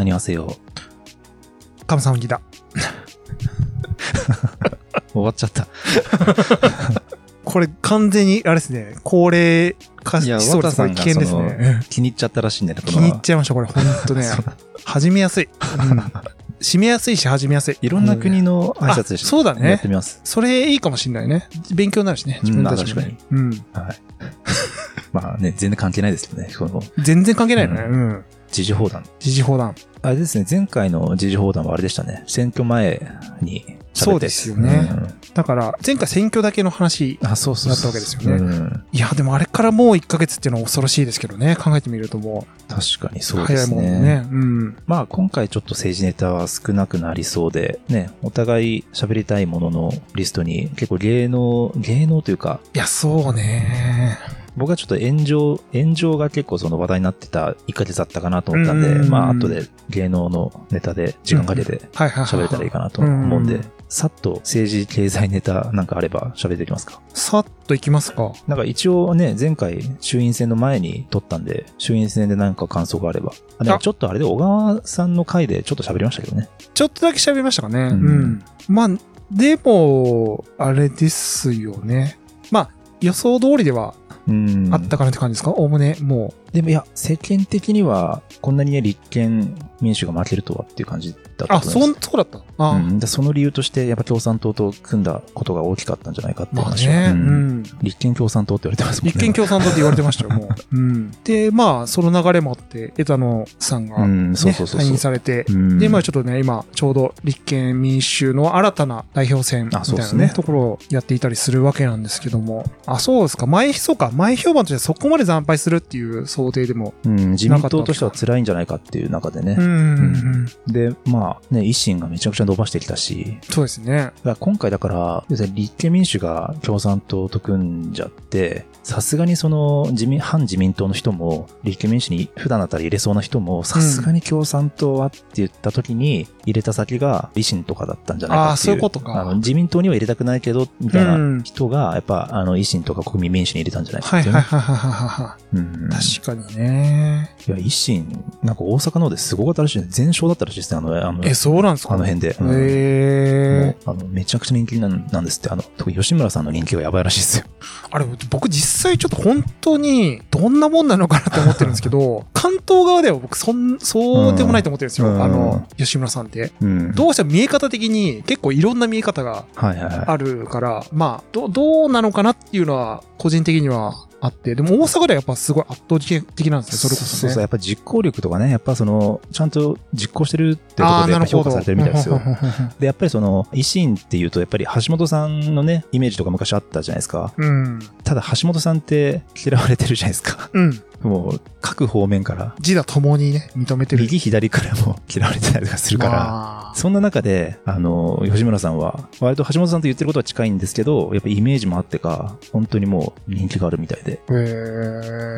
何わせよ。カムサハムニだ。終わっちゃった。これ完全に、あれですね、高齢化しそうです。これ危険ですね。気に入っちゃったらしいんだよね、気に入っちゃいました、これ。ほんとね。始めやすい。うん。締めやすいし、始めやすい。いろんな国の挨拶でしあそうだねやってみます。それいいかもしれないね。勉強になるしね。自分たちもね。うん。はい。まあね、全然関係ないですけどね。全然関係ないよね。うん。時事砲弾。時事砲弾。あれですね、前回の時事砲弾はあれでしたね。選挙前に。そうですよねうんだから、前回選挙だけの話。あ、そうそうそう。だったわけですよねうんいや、でもあれからもう1ヶ月っていうのは恐ろしいですけどね。考えてみるとも確かにう、そうです早いもんね。ね。うん。まあ今回ちょっと政治ネタは少なくなりそうで、ね、お互い喋りたいもののリストに結構芸能、芸能というか、いや、そうね。僕はちょっと炎上、炎上が結構その話題になってた1ヶ月だったかなと思ったんで、うんまあ後で芸能のネタで時間かけて。喋れたらいいかなと思うんでうん、さっと政治経済ネタなんかあれば喋っていきますか？さっといきますか？なんか一応ね、前回衆院選の前に撮ったんで、衆院選でなんか感想があれば。あでもちょっとあれで小川さんの回でちょっと喋りましたけどね。ちょっとだけ喋りましたかね。うん。うんまあ、でも、あれですよね。まあ、予想通りではうん。あったかなって感じですか？おおむね、もでもいや、世間的には、こんなにね、立憲民主が負けるとはっていう感じだったあ。そん、そうだった。あ、うん、でその理由として、やっぱ共産党と組んだことが大きかったんじゃないかっていうまあね、ううんん。立憲共産党って言われてますもんね。立憲共産党って言われてましたよ、もう。うん。で、まあ、その流れもあって、枝野さんが、うね、ん、そうそうそうそう。退任されて、うんで、まあちょっとね、今、ちょうど立憲民主の新たな代表選みたいなね、ねところをやっていたりするわけなんですけども、あ、そうですか、前、そうか、前評判としてそこまで惨敗するっていう想定でも、うん、自民党としては辛いんじゃないかっていう中でね。うん、うんうん、で、まあね、維新がめちゃくちゃ伸ばしてきたし、そうですね。今回だから、要するに立憲民主が共産党と組んじゃって、さすがにその自民、反自民党の人も、立憲民主に普段だったら入れそうな人も、さすがに共産党はって言った時に、入れた先が維新とかだったんじゃないかっていう。あーそういうことかあの自民党には入れたくないけど、みたいうんな人が、やっぱ、あの、維新とか国民民主に入れたんじゃないかはいっていうね。はいはいはいはいはうんい。確かにね。いや、維新、なんか大阪の方ですごかったらしいね。全勝だったらしいですね、あの、あの、え、そうなんですか？あの辺で。うんえもうあの、めちゃくちゃ人気なんなんですって。あの、特に吉村さんの人気がやばいらしいですよ。あれ、僕実際ちょっと本当にどんなもんなのかなって思ってるんですけど、関東側では僕そん、そうでもないと思ってるんですよ。うんあの、吉村さんって。うんどうしても見え方的に結構いろんな見え方がはいはいはい。あるから、まあ、どどうなのかなっていうのは個人的にはあって、でも大阪ではやっぱすごい圧倒的なんですよ、それこそそうそう、ね。やっぱ実行力とかね、やっぱその、ちゃんと実行してるってとこああ、ろでや。っぱ評価されてるみたいですよで、やっぱりその、維新っていうと、やっぱり橋本さんのね、イメージとか昔あったじゃないですか。うん。ただ橋本さんって嫌われてるじゃないですか。うん。もう、各方面から、自他共にね、認めてる。右左からも嫌われてたりとかするから、まあ。そんな中で、あの、吉村さんは、割と橋本さんと言ってることは近いんですけど、やっぱイメージもあってか、本当にもう人気があるみたいで。へ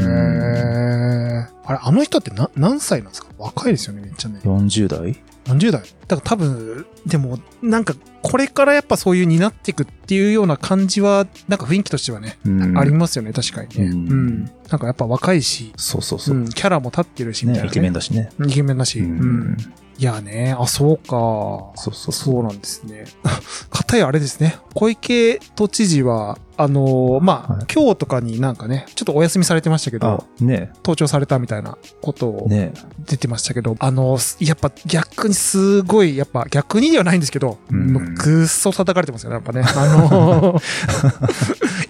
ー。あれ、あの人ってな何歳なんですか？若いですよね、めっちゃね。40代？何十代。だから多分、でも、なんか、これからやっぱそういうになっていくっていうような感じは、なんか雰囲気としてはね、うんありますよね、確かにね。ううんん。なんかやっぱ若いし、そうそうそうう。ん、キャラも立ってるし、みたいね、な、イケメンだしね。イケメンだし。ううんん。いやね、あ、そうか。そうそうそう。そうなんですね。かたやあれですね。小池都知事は、あのーまあ、はい。今日とかになんかね、ちょっとお休みされてましたけあど、、ね。登庁されたみたいなことをね。出てましたけど、あの、やっぱ逆にすごい、やっぱ逆にではないんですけど、うん。ぐっそ叩かれてますよね、やっぱね。あのー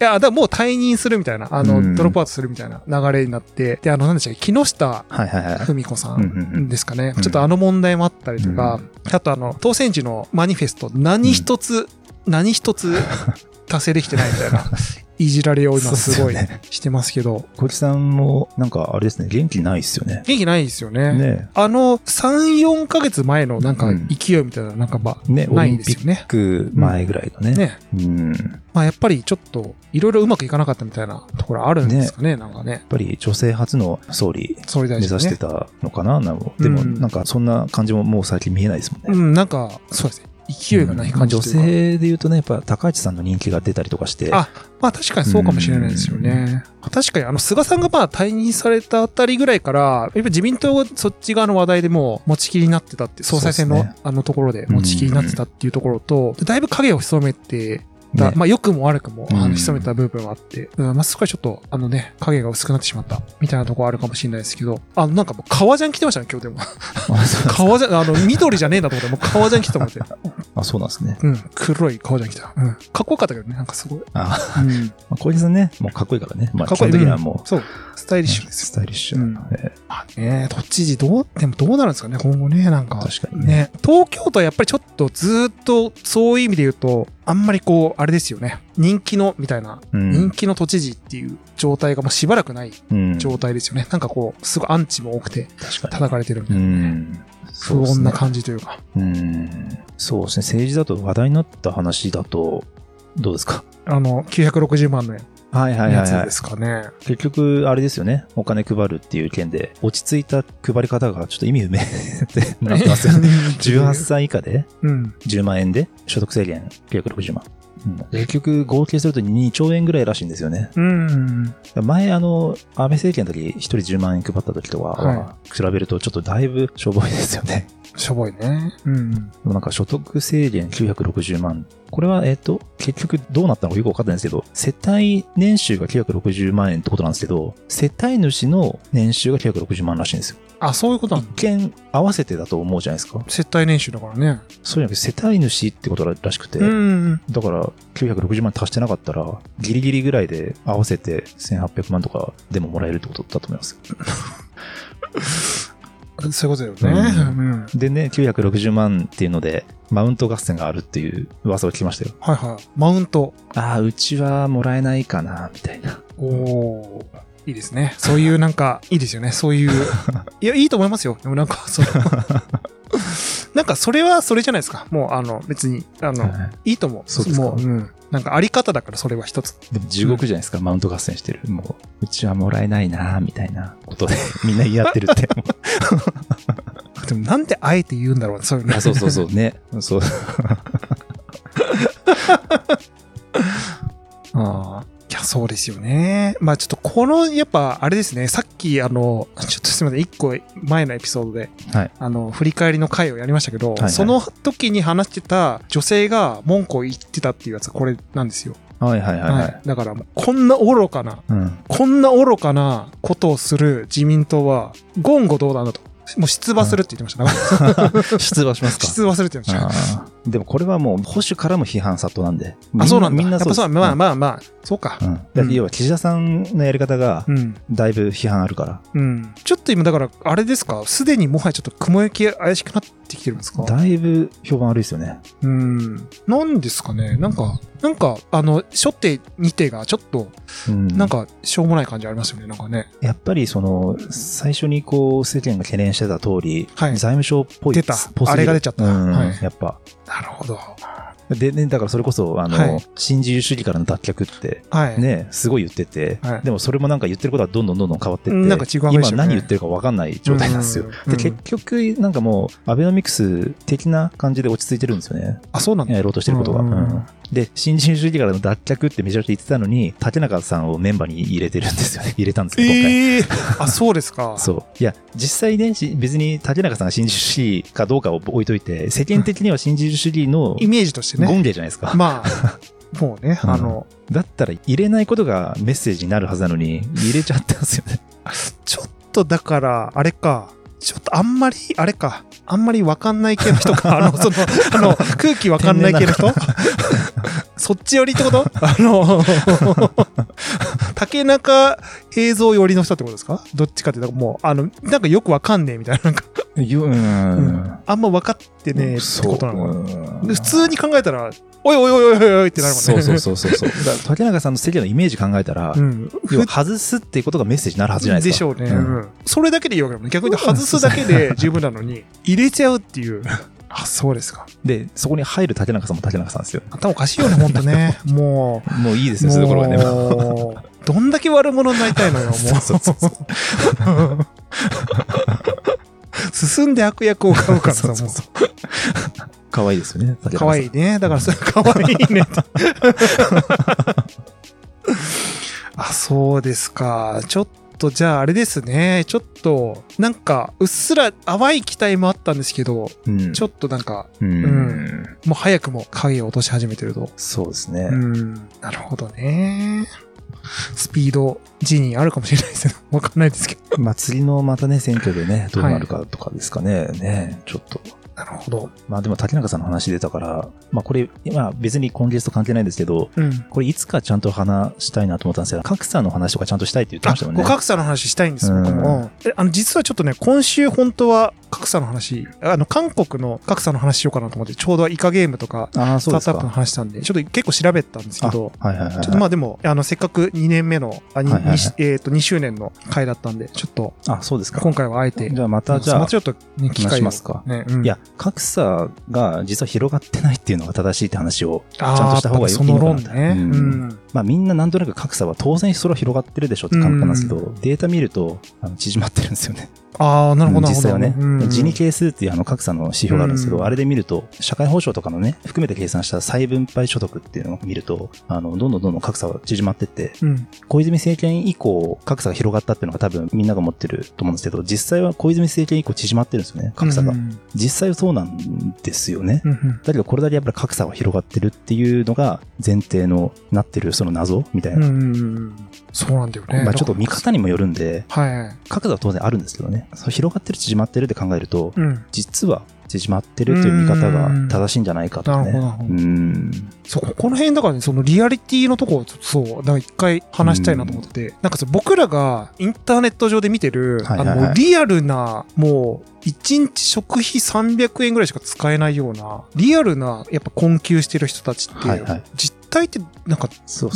いや、だもう退任するみたいな、あの、うん。ドロップアウトするみたいな流れになって、で、あの、なんでしたっけ、木下。文子さうんうんうんん。ですかね。うん。ちょっとあの問題もあったりとか、うん。あとあの、当選時のマニフェスト、何一つ、何一つ 達成できてないみたいな、いじられを今すごいしてますけど、小池さんも、なんかあれですね、元気ないっすよね。元気ないですよね。ねあの、3、4ヶ月前のなんかうん勢いみたいな、なんかまあ、ね、オないリンピッんですよね。ク前ぐらいのね。ね。うん。やっまあやっぱりちょっと、いろいろうまくいかなかったみたいなところあるんですかね、なんかね。ぱり女性初の総理総理大臣ね目指して。たのかな、なおでも、うんなんかそんな感じももう最近見えないですもんね。うん、なんか、そうですね。勢いがない感じうか。性で言うとね、やっぱ高市さんの人気が出たりとかして。あまあ確かにそうかもしれないですよね。確かにあの菅さんがまあ退任されたあたりぐらいから、やっぱ自民党がそっち側の話題でもう持ちきりになってたって、総裁選のあのところで持ちきりになってたっていうところと、だいぶ影を潜めてた、ねまあ良くも悪くも、あうんの潜めた部分はあって、うんまあそこはちょっと、あのね、影が薄くなってしまった、みたいなところあるかもしれないですけど、あのなんかもう革ジャン着てましたね、今日でも。革ジャン、あの、緑じゃねえんだと思って、もう革ジャン着てたもんって。あ、そうなんですね。うん、黒い革ジャン着てた。うん。かっこよかったけどね、なんかすごい。あ、うん。まあ、小池さんね、もうかっこいいからね。まあ、基かっこいい本的にはもう、そう、スタイリッシュですよスタイリッシュ。うんえまあね、都知事どう、でもどうなるんですかね、今後ね、なんか。確かにねね。東京都はやっぱりちょっとずーっとそういう意味で言うと、あんまりこう、あれですよね。人気の、みたいな、うん人気の都知事っていう状態がもうしばらくないうん。状態ですよね。なんかこう、すごいアンチも多くて。叩かれてるみたういな。ん。不穏な感じというか。うん。そうですね。政治だと話題になった話だと、どうですか？あの、960万のはいはいはいはいで。すかね。結局、あれですよね。お金配るっていう件で、落ち着いた配り方がちょっと意味不明ってなってますよね。18歳以下でうん。10万円で所得制限960万。うん結局、合計すると2兆円ぐらいらしいんですよね。うん。前、あの、安倍政権の時、1人10万円配った時とかはは、比べるとちょっとだいぶしょぼいですよね。しょぼいね。うん。でもなんか所得制限960万。これは、えっ、と、結局どうなったのかよくわかってないんですけど、世帯年収が960万円ってことなんですけど、世帯主の年収が960万らしいんですよ。あ、そういうことな一の見合わせてだと思うじゃないですか。接待年収だからね。そういうの世帯主ってことらしくて、うん。だから960万足してなかったら、ギリギリぐらいで合わせて1800万とかでももらえるってことだと思います。そういうことだよね。ううん。でね、960万っていうので、マウント合戦があるっていう噂を聞きましたよ。はいはい。マウント。ああ、うちはもらえないかな、みたいな。おおいいですね。そういうなんか、いいですよね。そういう。いや、いいと思いますよ。でもなんか、その、なんかそれはそれじゃないですか。もう、あの、別に、あの、はいいいと思う。そうですかもう、うん。なんかあり方だからそれは一つ。でも地獄じゃないですか、マウント合戦してる。もう、うちはもらえないな、みたいなことで、みんな言い合ってるって。でもなんであえて言うんだろうねそういうの。あそうそうそう、ね。そう。ああ。そうですよね。まあちょっとこの、やっぱあれですね、さっきあの、ちょっとすみません、一個前のエピソードで、はい。あの、振り返りの回をやりましたけど、はいはいその時に話してた女性が文句を言ってたっていうやつはこれなんですよ。はいはいはいはい。だからこんな愚かな、うん。こんな愚かなことをする自民党は、言語道断だと。もう出馬するって言ってました。出馬しますか 出馬するって言ってました。でもこれはもう保守からも批判殺到なんで。あ、そうなんだ。みんなそう、ですまあまあまあ、そうか。うん。要は岸田さんのやり方がうん。だいぶ批判あるから。うん。ちょっと今だから、あれですか？すでにもはやちょっと雲行き怪しくなってきてるんですか？だいぶ評判悪いですよね。うん。なんですかね？なんか、なんか、あの、初手、二手がちょっと、うん。なんか、しょうもない感じありますよね。なんかね。やっぱりその、最初にこう、世間が懸念してた通り、はい財務省っぽい。出たあれが出ちゃったうん、はいやっぱ。なるほど。でね、だからそれこそ、あの、はい新自由主義からの脱却って、はい。ね、すごい言ってて、はいでもそれもなんか言ってることはどんどんどんどん変わってって、うんなんか違うね今何言ってるか分かんない状態なんですよ。うんで、結局、なんかもう、アベノミクス的な感じで落ち着いてるんですよね。あ、そうなんだ。やろうとしてることが。うんうんで、新自由主義からの脱却ってめちゃくちゃ言ってたのに、竹中さんをメンバーに入れてるんですよね。入れたんですよ、今回。ええあ、そうですか。そう。いや、実際ね、し別に竹中さんが新自由主義かどうかを置いといて、世間的には新自由主義のイメージとしてね。権限じゃないですか。まあ、もうね、うんあの、だったら入れないことがメッセージになるはずなのに、入れちゃったんですよね。ちょっとだから、あれか、ちょっとあんまり、あれか、あんまりわかんない系の人か、あの、その、あの、空気わかんない系の人？そっち寄りってこと？あの、竹中映像寄りの人ってことですか？どっちかっていうと、もう、あの、なんかよくわかんねえみたいな、なんか、ようん。あんま分かってねえってことなのかな。普通に考えたら、おいおいおいおいおいってなるもんね。そうそうそうそうそう。だから竹中さんの世間のイメージ考えたら、うん。外すっていうことがメッセージになるはずじゃないですか。しょうね、うんそれだけでいいわけだもんね。逆に言うと外すだけで十分なのに、入れちゃうっていう。あ、そうですか。で、そこに入る竹中さんも竹中さんですよ。頭おかしいよね、ほんとね。もう。もういいですよ、そういうところはね。どんだけ悪者になりたいのよ、もう。そうそうそう進んで悪役を買うからさ、もう。可愛いですよね。かわいいね。だからそれかわいいね。あ、そうですか。ちょっとじゃああれですね。ちょっと、なんか、うっすら淡い期待もあったんですけど、うん。ちょっとなんか、うん。うんもう早くも影を落とし始めてると。そうですね。うん。なるほどね。スピード、ジニあるかもしれないですけど、わかんないですけど。まあ次のまたね、選挙でね、どうなるかとかですかね。ね、ちょっと。なるほど。まあでも竹中さんの話出たから、まあこれ、まあ別に今月と関係ないんですけど、うん。これいつかちゃんと話したいなと思ったんですけど、格差の話とかちゃんとしたいって言ってましたもんね。あ、格差の話したいんです、僕うんも。え、あの、実はちょっとね、今週本当は格差の話、あの、韓国の格差の話しようかなと思って、ちょうどイカゲームとか、スタートアップのか。話したんで、ちょっと結構調べたんですけど、あはいはいはいはい。ちょっとまあでも、あの、せっかく2年目の、あ、にはいはいはいにえっ、と、2周年の回だったんで、ちょっと、あ、そうですか。今回はあえて、じゃあまたじゃあまちょっと、ね、機話会をしますか。ね、うんいや、格差が実は広がってないっていうのが正しいって話を、ちゃんとした方がいいやっぱその論いいのかなね。ううんん。まあみんななんとなく格差は当然それは広がってるでしょって感覚なんですけど、データ見るとあの縮まってるんですよね。ああ、なるほど、なるほど。実際はね、うんジニ係数っていうあの格差の指標があるんですけど、うんあれで見ると、社会保障とかのね、含めて計算した再分配所得っていうのを見ると、あの、どんどんどんどん格差は縮まってって、うん。小泉政権以降、格差が広がったっていうのが多分みんなが持ってると思うんですけど、実際は小泉政権以降縮まってるんですよね、格差が。うん実際はそうなんですよね。だけどこれだけやっぱり格差が広がってるっていうのが前提のなってるその謎みたいな。そうなんだよね。まあちょっと見方にもよるんで、はい。格差は当然あるんですけどね。そう広がってる縮まってるって考えると、うん。実は縮まってるという見方が正しいんじゃないかとかね。なるほどうん。そう、ここの辺だからね、そのリアリティのとこを、そう、だから一回話したいなと思ってて、なんかさ、僕らがインターネット上で見てる、はいはいはいあの、リアルな、もう、1日食費300円ぐらいしか使えないような、リアルな、やっぱ困窮してる人たちって、はいはい実態って、なんか、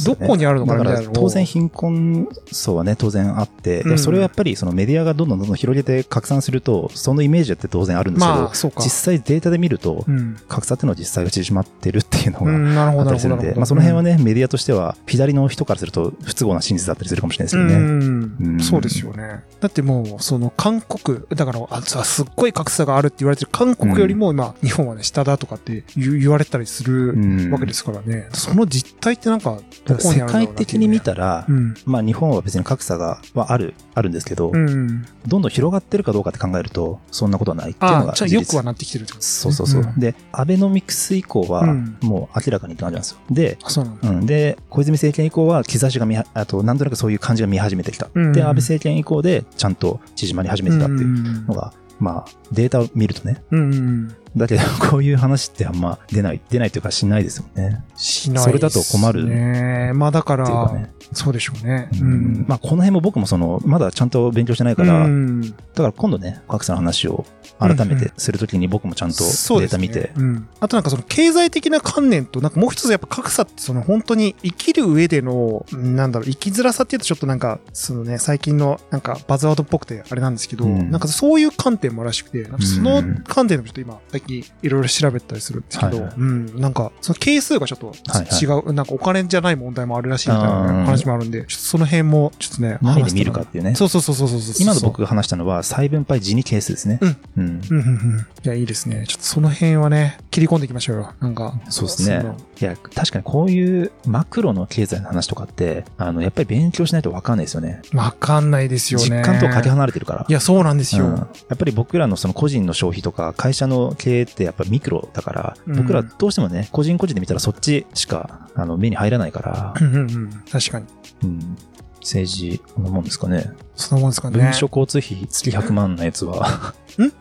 どこにあるのかな？だからみたいなのを当然貧困層はね、当然あって、うんそれをやっぱりそのメディアがどんどんどんどん広げて拡散すると、そのイメージだって当然あるんですけど、まあ。実際データで見ると、うん。格差っていうのは実際が縮まってるっていうのが。あったりするんで、まあその辺はね、メディアとしては、左の人からすると不都合な真実だったりするかもしれないですけどね。うんうんそうですよね。だってもう、その韓国、だから、あさすっごい格差があるって言われてる韓国よりも今、日本はね、下だとかって言われたりするうんわけですからね。その実態ってなんか、どこにあるんだろうな界的に見たら、うん。まあ日本は別に格差が、はある、あるんですけど、うん。どんどん広がってるかどうかって考えると、そんなことはないっていうのが事実。じゃあよくはなってきてるってことですねそうそうそう。んで、アベノミクス以降はうん、もう明らかにって感じなんですよ。で、うなん。で、小泉政権以降は兆しが見は、あと、なんとなくそういう感じが見始めてきた。うんで、安倍政権以降で、ちゃんと縮まり始めてたっていうのが、まあ、データを見るとね。うん。うん。だけど、こういう話ってあんま出ない、出ないというかしないですもんね。しないそれだと困るね。まあだか、らね。そうでしょうね。うん。まあ、この辺も僕もその、まだちゃんと勉強してないから、うんだから今度ね、格差の話を改めてするときに僕もちゃんとデそうですねータ見て、うん、あとなんかその経済的な観念と、なんかもう一つやっぱ格差ってその本当に生きる上での、うんなんだろう、生きづらさっていうとちょっとなんか、そのね、最近のなんかバズワードっぽくてあれなんですけど、うんなんかそういう観点もらしくて、なんかその観点でもちょっと今、最近いろいろ調べたりするんですけど、はいはいうん、なんかその係数がちょっとはいはい違う、なんかお金じゃない問題もあるらしいみたいなうん話もあるんで、その辺もちょっとね、何で見るかっていうね。そうそうそうそうそうそう。今の僕が話したのは、再分配時に係数ですね。うん。うん。うん。いや、いいですね。ちょっとその辺はね、切り込んでいきましょうよ。なんか。そうですね。いや、確かにこういうマクロの経済の話とかって、あの、やっぱり勉強しないとわかんないですよね。わかんないですよね。実感とかけ離れてるから。いや、そうなんですよ。うんやっぱり僕らのその個人の消費とか会社の経営ってやっぱミクロだから、僕らどうしてもね、個人個人で見たらそっちしかあの目に入らないから、うんうんうん。確かに。うん、政治、こんなもんですかね。そんなもんですかね。文書交通費月100万のやつは、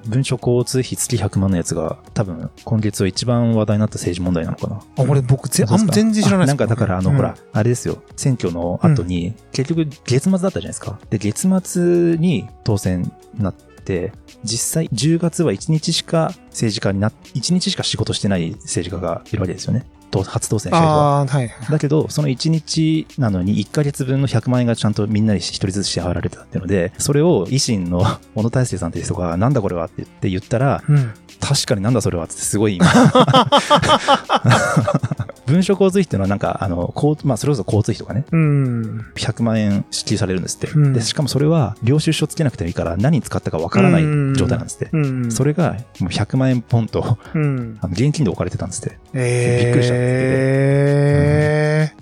文書交通費月100万のやつが多分今月は一番話題になった政治問題なのかな。あ、俺僕ぜ、あん全然知らないなんかだからあの、うんほら、あれですよ。選挙の後に、結局月末だったじゃないですか。で、月末に当選なって、実際10月は1日しか政治家にな、1日しか仕事してない政治家がいるわけですよね。と初当選した人は。はいはい。だけど、その1日なのに1ヶ月分の100万円がちゃんとみんなに1人ずつ支払われてたっていうので、それを維新の 小野大輔さんっていう人が、なんだこれはって言って言ったら、うん。確かになんだそれはってすごい今、文書交通費っていうのはなんか、あの、交まあ、それこそ交通費とかね、うん。100万円支給されるんですって。うんで、しかもそれは、領収書つけなくてもいいから、何に使ったかわからない状態なんですって。うん。それが、もう100万円ポンと、うん。あの現金で置かれてたんですって。えー、びっくりしたんえ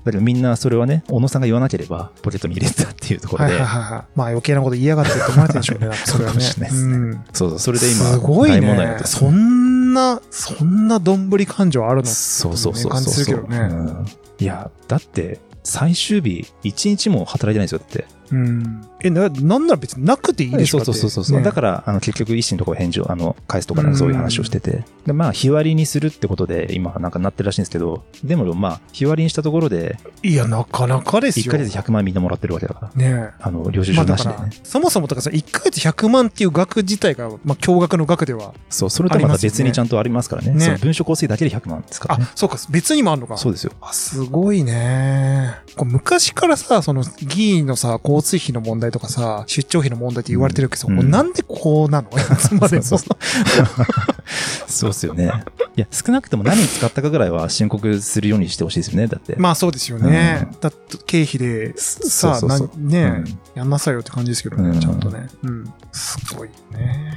だけどみんなそれはね、小野さんが言わなければ、ポケットに入れてたっていうところで、はいはいはいはい。まあ余計なこと言いやがってって思われてるんでしょうね。それはね。そうかもしれないですねうんそうそう、それで今、すごい大問題になってね。そんな、そんなどんぶり感情あるの？そうそうそう感じすそうるけどねうんいや、だって、最終日、1日も働いてないんですよ、だって。うん。え、な、なんなら別になくていいでしょそうそうそうそう。ねだから、あの、結局、医師のところ返事を、あの、返すとか、なんかそういう話をしてて。で、まあ、日割りにするってことで、今、なんかなってるらしいんですけど、でも、まあ、日割りにしたところで、いや、なかなかですよ。1ヶ月100万みんなもらってるわけだから。ねあの、領収書なしでね。、そもそもとかさ、1ヶ月100万っていう額自体が、まあ、驚愕の額では。そう、それとはまた別にちゃんとありますからね。ねその文書構成だけで100万ですからね。、あそうか、別にもあるのか。そうですよ。あすごいね。こう昔からさ、その議員のさ、交通費の問題とかさ、出張費の問題って言われてるけど、うんなんでこうなの？いつまでも。そうそうそうですよね。いや、少なくとも何に使ったかぐらいは申告するようにしてほしいですよね。だって。まあそうですよね。うんだ経費で、さあ、そうそうそうなね、うんやんなさいよって感じですけどね、うんちゃんとね。うん。すごいね。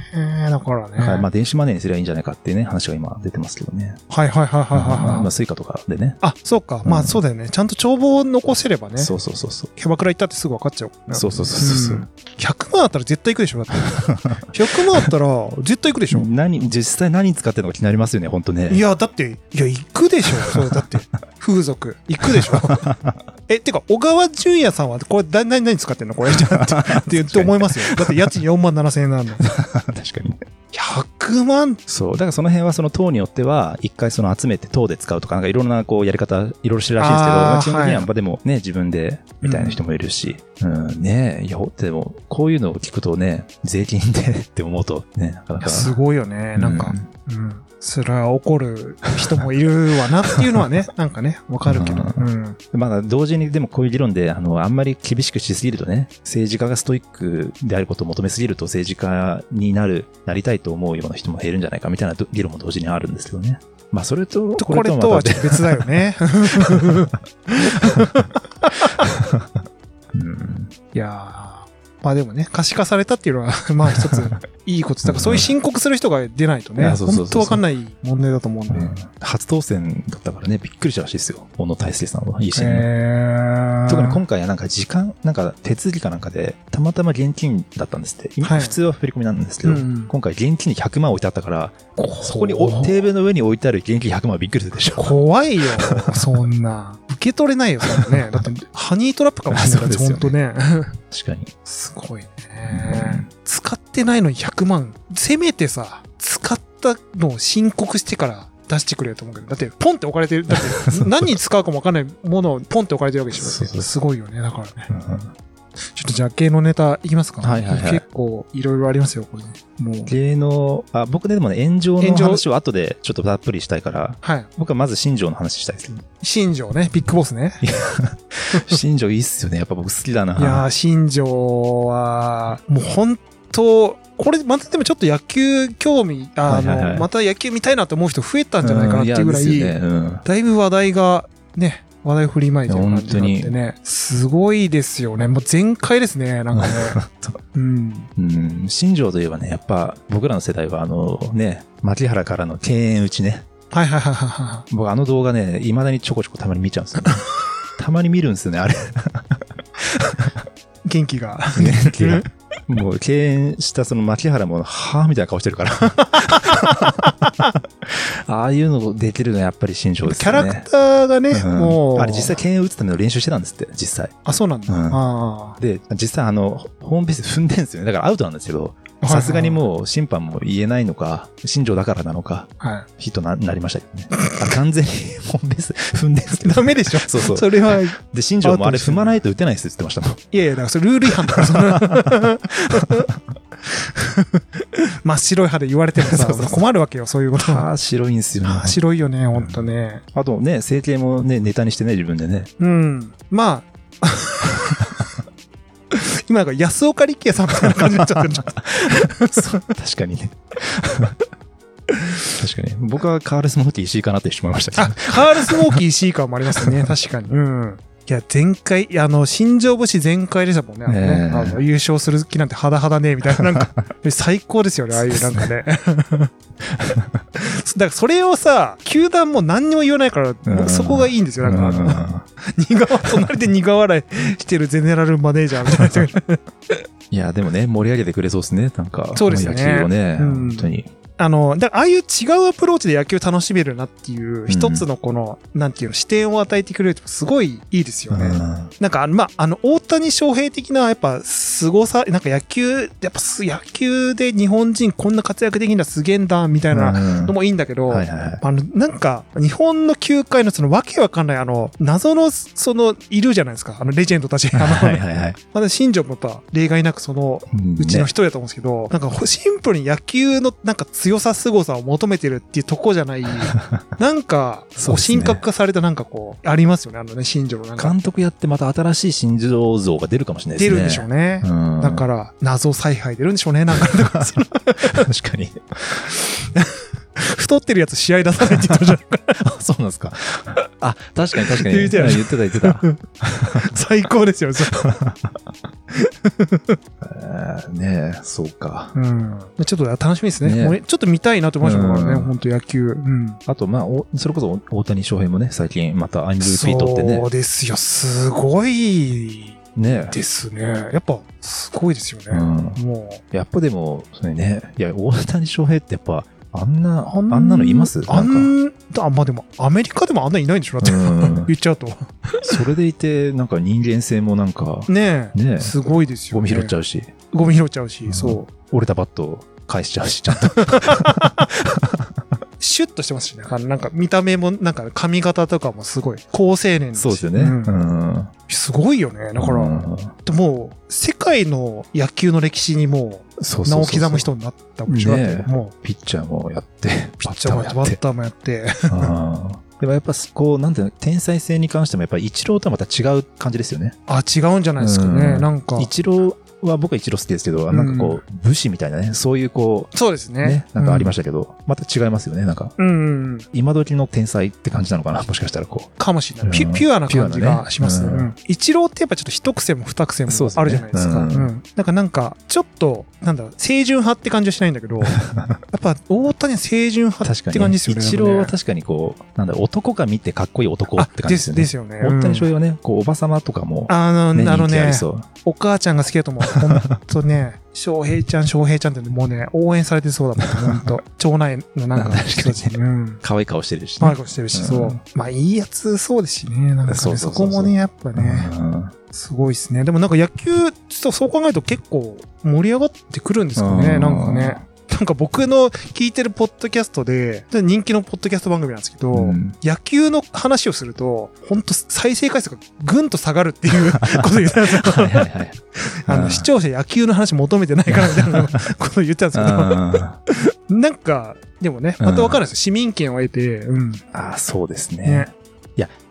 だからね。だからまあ、電子マネーにすればいいんじゃないかっていうね、話が今出てますけどね。はいはいはいはいはい、はいまあ、スイカとかでね。あ、そうか。まあそうだよね。ちゃんと帳簿を残せればね。そうそうそうそう。キャバクラ行ったってすぐ分かっちゃう。そうそうそうそうそうん100万あったら絶対行くでしょだって。100万あったら絶対行くでしょ 何、実際何に使ってるのか気になりますよね、本当ね。いや、だって、いや、行くでしょ。そう、だって、風俗。行くでしょ。え、てか、小川淳也さんは、これ、だ何、何使ってんの？これ、じゃあってって思いますよ。だって、家賃4万7千円なんだ。確かに。100万？そう。だからその辺はその党によっては、一回その集めて党で使うとか、なんかいろんなこうやり方、いろいろしてるらしいんですけど、まあ基本的にはでもね、自分で、みたいな人もいるし、うん、ねえ、いや、でも、こういうのを聞くとね、税金で って思うと、ね、なかないか。や、すごいよね。なんかう、うん。それは怒る人もいるわなっていうのはね、なんかね、わかるけど。ううん。まだ同時にでもこういう議論で、あの、あんまり厳しくしすぎるとね、政治家がストイックであることを求めすぎると政治家になる、なりたいと思うような人も減るんじゃないかみたいなど議論も同時にあるんですけどね。まあ、それと、これとはちょっと別だよね。うんいやーまあでもね、可視化されたっていうのは、まあ一ついいことだから、そういう申告する人が出ないとね、本当わかんない問題だと思うんで。うん初当選だったからね、びっくりしたらしいですよ。小野大輔さんは、いいし、えー特に今回はなんか時間、なんか手続きかなんかで、たまたま現金だったんですって。今はい普通は振り込みなんですけど、うん今回現金に100万置いてあったから、そこにおテーブルの上に置いてある現金100万はびっくりするでしょ。怖いよ、そんな。受け取れないよ、ね。だって、ハニートラップかもしれないですよね本当ね。確かに。すごいねうん。使ってないのに100万。せめてさ、使ったのを申告してから出してくれよと思うけど。だって、ポンって置かれてる。だって、何に使うかもわかんないものをポンって置かれてるわけでしょ。すごいよね、だからね。うんちょっとじゃあ芸能ネタいきますかはいはいはい結構いろいろありますよ、これね。もう。芸能、あ、僕ねでもね、炎上の話を後でちょっとたっぷりしたいから、はい。僕はまず新庄の話したいです。新庄ね、ビッグボスね。新庄いいっすよね。やっぱ僕好きだな。いやー、新庄は、もう本当、これ、またでもちょっと野球興味、あの、はいはいはいまた野球見たいなと思う人増えたんじゃないかなっていうぐらい、んやですよねうんだいぶ話題がね、話題振りまいてる感じになってね、すごいですよね。もう全開ですね、なんかね。うん。うん、新庄といえばね、やっぱ僕らの世代はあのね、牧原からの敬遠打ちね。はいはいはいはいは僕あの動画ね、未だにちょこちょこたまに見ちゃうんですよ、ね。たまに見るんですよね、あれ。い。元気が。ねもう敬遠したその牧原も、はぁみたいな顔してるから。ああいうのできるのはやっぱり新庄ですキャ。ラクターがね、うんもう。あれ実際敬遠打つための練習してたんですって、実際。あ、そうなんだ。うんあで、実際あの、ホームベース踏んでんですよね。だからアウトなんですけど、あ。さすがにもう審判も言えないのか、新庄だからなのか、ヒットななりましたけどね。あ完全にホームベース踏んでんですけい。ど。ダメでしょ。そうそう。それは、いで、新庄もあれ踏まないと打てないですって言ってましたもん。やいや、だからそれルール違反だから、そ の真っ白い歯で言われてもさ困るわけよ、そういうこと。ああ、白いんですよね。歯白いよね、ほんとね。あとね、整形もね、ネタにしてね、自分でね。うん。まあ、今なんか安岡力也さんみたいな感じになっちゃってる確かにね。確かに。僕はカールスモーキー石井かなって一瞬思いましたけあ、ど。カールスモーキー C 感もありますね。確かに。うん。いや、前回、あの、新庄節全開でしたもんね。あの優勝する気なんて肌肌ね、みたいな。なんか、最高ですよね、ああいうなんかね。だからそれをさ、球団も何にも言わないから、うんそこがいいんですよ。なんか苦笑隣で苦笑いしてるゼネラルマネージャーみたいな。いや、でもね、盛り上げてくれそうですね。なんか、そうですね野球をね、うん本当に。あの、だからああいう違うアプローチで野球楽しめるなっていう、一つのこの、なんていうの、視点を与えてくれるってすごいいいですよね。うんなんか、まあ、あの、大谷翔平的な、やっぱ、凄さ、なんか野球、やっぱす、野球で日本人こんな活躍できるんだ、すげえんだ、みたいなのもいいんだけど。あの、なんか、日本の球界のそのわけわかんない、あの、謎の、その、いるじゃないですか。あの、レジェンドたち。あの、はいはいはい。まだ新庄もやっぱ、例外なくその、うちの一人だと思うんですけど、なんかシンプルに野球のなんか強さ凄さを求めてるっていうとこじゃない、なんか、こう神格化されたなんかこう、ありますよね、あのね、新庄のなんか。監督やってまた新しい新庄像が出るかもしれないですね。出るんでしょうね。うん。だから、謎采配出るんでしょうね。なんか、確かに。太ってるやつ試合出さないって言ってました。あそうなんですか。あ、確かに確かに。言ってた言ってた言ってた。最高ですよ、ねえ、そうか。うん。ちょっと楽しみですね。ねちょっと見たいなと思いましたからね、うん本当野球。うん。あと、まあ、おそれこそ大谷翔平もね、最近また MVP 取ってねそう。ですよ、すごいねですね。やっぱ、すごいですよね。うんもう。やっぱでも、それね、いや、大谷翔平ってやっぱ、あんな、あんなのいます？あなんあ、まあでも、アメリカでもあんないないんでしょだって、うん 言っちゃうと。それでいて、なんか人間性もなんか、ねえ。ねえすごいですよ、ゴね。ミ拾っちゃうし、ゴミ拾っちゃうし、うんそう。折れたバットを返しちゃうし、ちゃんと。シュッとしてますしね。あのなんか見た目も、なんか髪型とかもすごい、高青年そうですよね。んうん。すごいよね。だから、うんでもう、世界の野球の歴史にもう、名を刻む人になったわけでしょだってねえもピッチャーもやって、う、ピッチャーもやって、バッタターもやって。でもやっぱ、こう、なんていうの、天才性に関しても、やっぱりイチローとはまた違う感じですよね。あ、違うんじゃないですかね。うんなんかイ。チローは僕はイチロー好きですけど、なんかこう、武士みたいなね、そういうこう、そうですね。ね、なんかありまししたけど、また違いますよね、なんか。た。うん。今時の天才って感じなのかな、もしかしたらこかもしれない。ピうんュピュアな感じピュアなねがしますね。一郎ってやっぱちょっと一癖も二癖もあるじゃないですか。うんうんなんかなんか、ちょっと、なんだろう、清純派って感じはしないんだけど、やっぱ大谷は清純派って感じですに。よね。イチローは確かにこう、なんだろう、男が見てかっこいい男って感じですよね。ですよね。大谷翔うん平はね、こう、おばさまとかも、あの、ね、あのね。お母ちゃんが好きだと思う。ほんとね、翔平ちゃん、翔平ちゃんってもうね、応援されてそうだもん、ほんと。町内のなんか人たちに。うん。可愛い顔してるし、マイクしてるし、うんそう。まあ、いいやつそうですしね。なんかね、そうそうそうそうそこもね、やっぱね、うんすごいですね。でもなんか野球、そうそう考えると結構盛り上がってくるんですかね、うんなんかね。なんか僕の聞いてるポッドキャストで、人気のポッドキャスト番組なんですけど、うん野球の話をすると、本当再生回数がぐんと下がるっていう ことを言ってたんですよ。はいはいはい。あの、うん視聴者野球の話求めてないからみたいなことを言ってたんですけど、なんか、でもね、またわかるんですよ。市民権を得て、うん。ああ、そうですね。ね。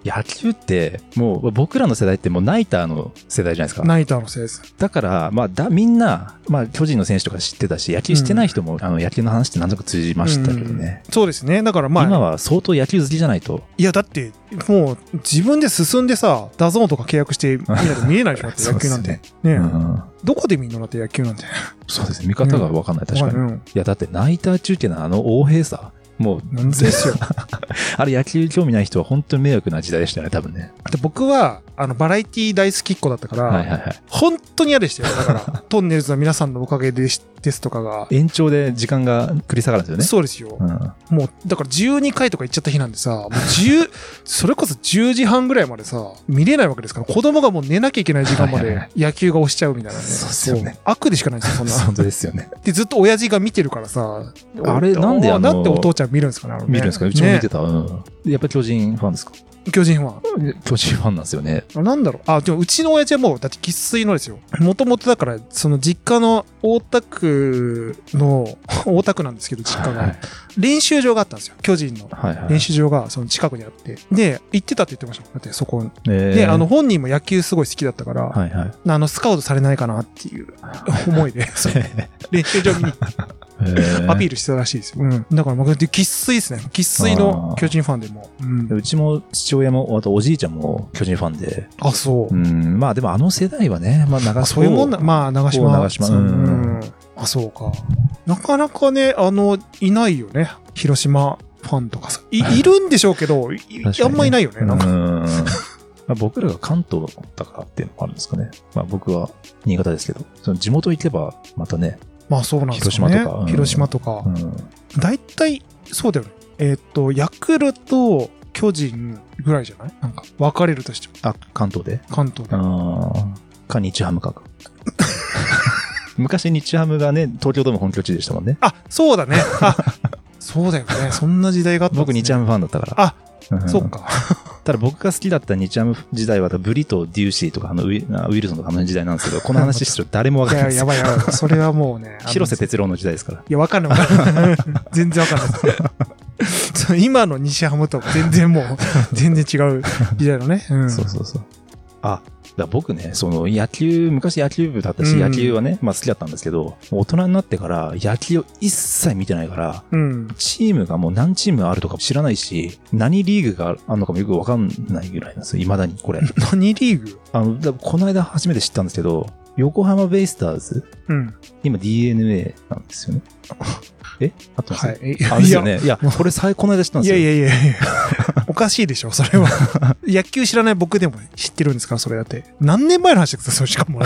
野球って、もう僕らの世代ってもうナイターの世代じゃないですか。ナイターの世代です。だから、まあ、だ、みんな、まあ、巨人の選手とか知ってたし、野球してない人も、あの、野球の話って何とか通じましたけどね。そうですね。だからまあ、今は相当野球好きじゃないと。いや、だって、もう自分で進んでさ、ダゾーンとか契約して見ないと見えないでしょ、だって 野球なんて。ねうんどこで見んのだって野球なんて。そうですね。見方が分かんない、確かに。いうんや、だってナイター中っていうのはあの横平さ。もう、なんですよ。あれ野球興味ない人は本当に迷惑な時代でしたよね、多分ね。で僕は、あの、バラエティ大好きっ子だったから、はいはいはい。本当に嫌でしたよ。だから、トンネルズの皆さんのおかげですですとかが。延長で時間が繰り下がるんですよね。そうですよ。うん。もう、だから12回とか行っちゃった日なんでさ、もう10、それこそ10時半ぐらいまでさ、見れないわけですから、子供がもう寝なきゃいけない時間まで野球が押しちゃうみたいなね。そうっすよね悪でしかないんですよ、そんな。本当ですよね。で、ずっと親父が見てるからさ、あれなんであのなんでお父ちゃん見るんですかね、あのね見るんですか？うちも見てねた。うん。やっぱり巨人ファンですか？巨人は。巨人ファンなんですよね。なんだろう。あ、でもうちの親父はもう、だって生粋のですよ。もともとだから、その実家の大田区の、大田区なんですけど、実家はいが。練習場があったんですよ。巨人の。はいはい。練習場がその近くにあって。で、行ってたって言ってました。だってそこに。えーで、あの、、本人も野球すごい好きだったから、はいはい。あの、スカウトされないかなっていう思いで、練習場見に アピールしてたらしいですよ。うん。だから、僕、生粋ですね。生粋の巨人ファンでも。うん。うちも父親も、あとおじいちゃんも巨人ファンで。あ、そうう。ん、まあでもあの世代はね、まあ長あそういうもんな、まあ、長島。長島そううんうんあ、そうか。なかなかね、あの、いないよね。広島ファンとかさ。い、いるんでしょうけど、ねあんまいないよね。なんか。うん。まあ、僕らが関東だからっていうのもあるんですかね。まあ僕は新潟ですけど、その地元行けばまたね、まあ、そうなんですよね。広島とか大体、そうだよね。えーっと、ヤクルト、巨人ぐらいじゃない？なんか、分かれるとしても。あ、関東で？関東で。あーか日ハムか。昔日ハムがね、東京ドーム本拠地でしたもんね。あ、そうだね。あ、そうだよね。そんな時代があった僕日ハムファンだったから。あ、うんそっか。ただ僕が好きだった日ハム時代はブリとデューシーとかあのウィルソンとかあの時代なんですけど、この話すると誰もわいや、かんないですや。ばいやばい。それはもうね。広瀬哲郎の時代ですから。いや、わかんないわかんない。全然わかんない 今の西ハムとか全然もう、全然違う時代のね。うん。そうそうそう。あ、だ僕ね、その野球、昔野球部だったし、うん野球はね、まあ好きだったんですけど、大人になってから野球を一切見てないから、うん。チームがもう何チームあるとか知らないし、何リーグがあるのかもよくわかんないぐらいなんですよ、未だにこれ。何リーグ？あの、だこの間初めて知ったんですけど、横浜ベイスターズ、うん。今 DNA なんですよね。え？あとはい。あ、ですよね。いや、これ最この間知ったんいですよ。やいやいやいやおかしいでしょ、それは。野球知らない僕でも知ってるんですから、それだって。何年前の話ですか、それしかも。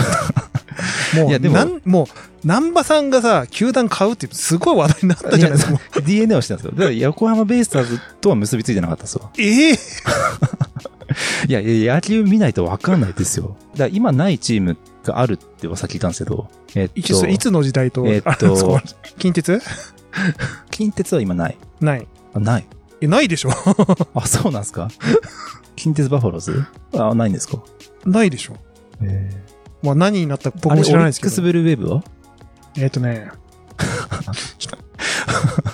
もう、いやでもなんもう、南波さんがさ、球団買うってすごい話題になったじゃないですか。DNA をしてたんですよ。だから横浜ベイスターズとは結びついてなかったんですよ。ええいや、いや野球見ないと分かんないですよ。だから今ないチームがあるってはさっき言ったんですけど、えっと、いつの時代と、えっと近鉄？近鉄は今ない。ない。あ、ない。え、ないでしょ？あ、そうなんですか？近鉄バファローズ？あ、ないんですか？ないでしょえまあ何になったか僕僕もも知らないですけど。オリックスブルーウェーブは？えっ、とね。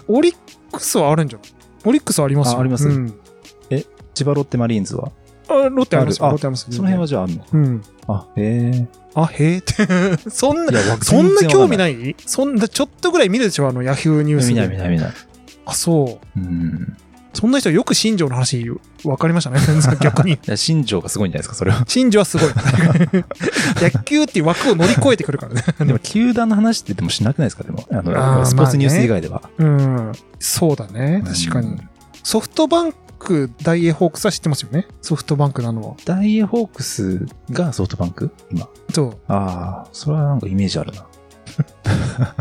オリックスはあるんじゃない？オリックスはありますよあありますうん。千葉ロッテマリーンズは？あ、ロッテあるあロッテあります？よその辺はじゃああるの？うん。あ、へあ、へえって。そんな、そんな興味い。ない？そんな、ちょっとぐらい見るでしょあの、ヤフーニュースで。見ない見ない見ない。あ、そう。うん。そんな人よく新庄の話分かりましたね。逆に。新庄がすごいんじゃないですか、それは。新庄はすごい。野球っていう枠を乗り越えてくるからね。でも、球団の話ってでもしなくないですか、でも。あの、スポーツニュース以外では。うん。そうだね。確かにうん。ソフトバンク、ダイエーホークスは知ってますよね？ソフトバンクなのは。ダイエーホークスがソフトバンク？今。そう。ああ、それはなんかイメージあるな。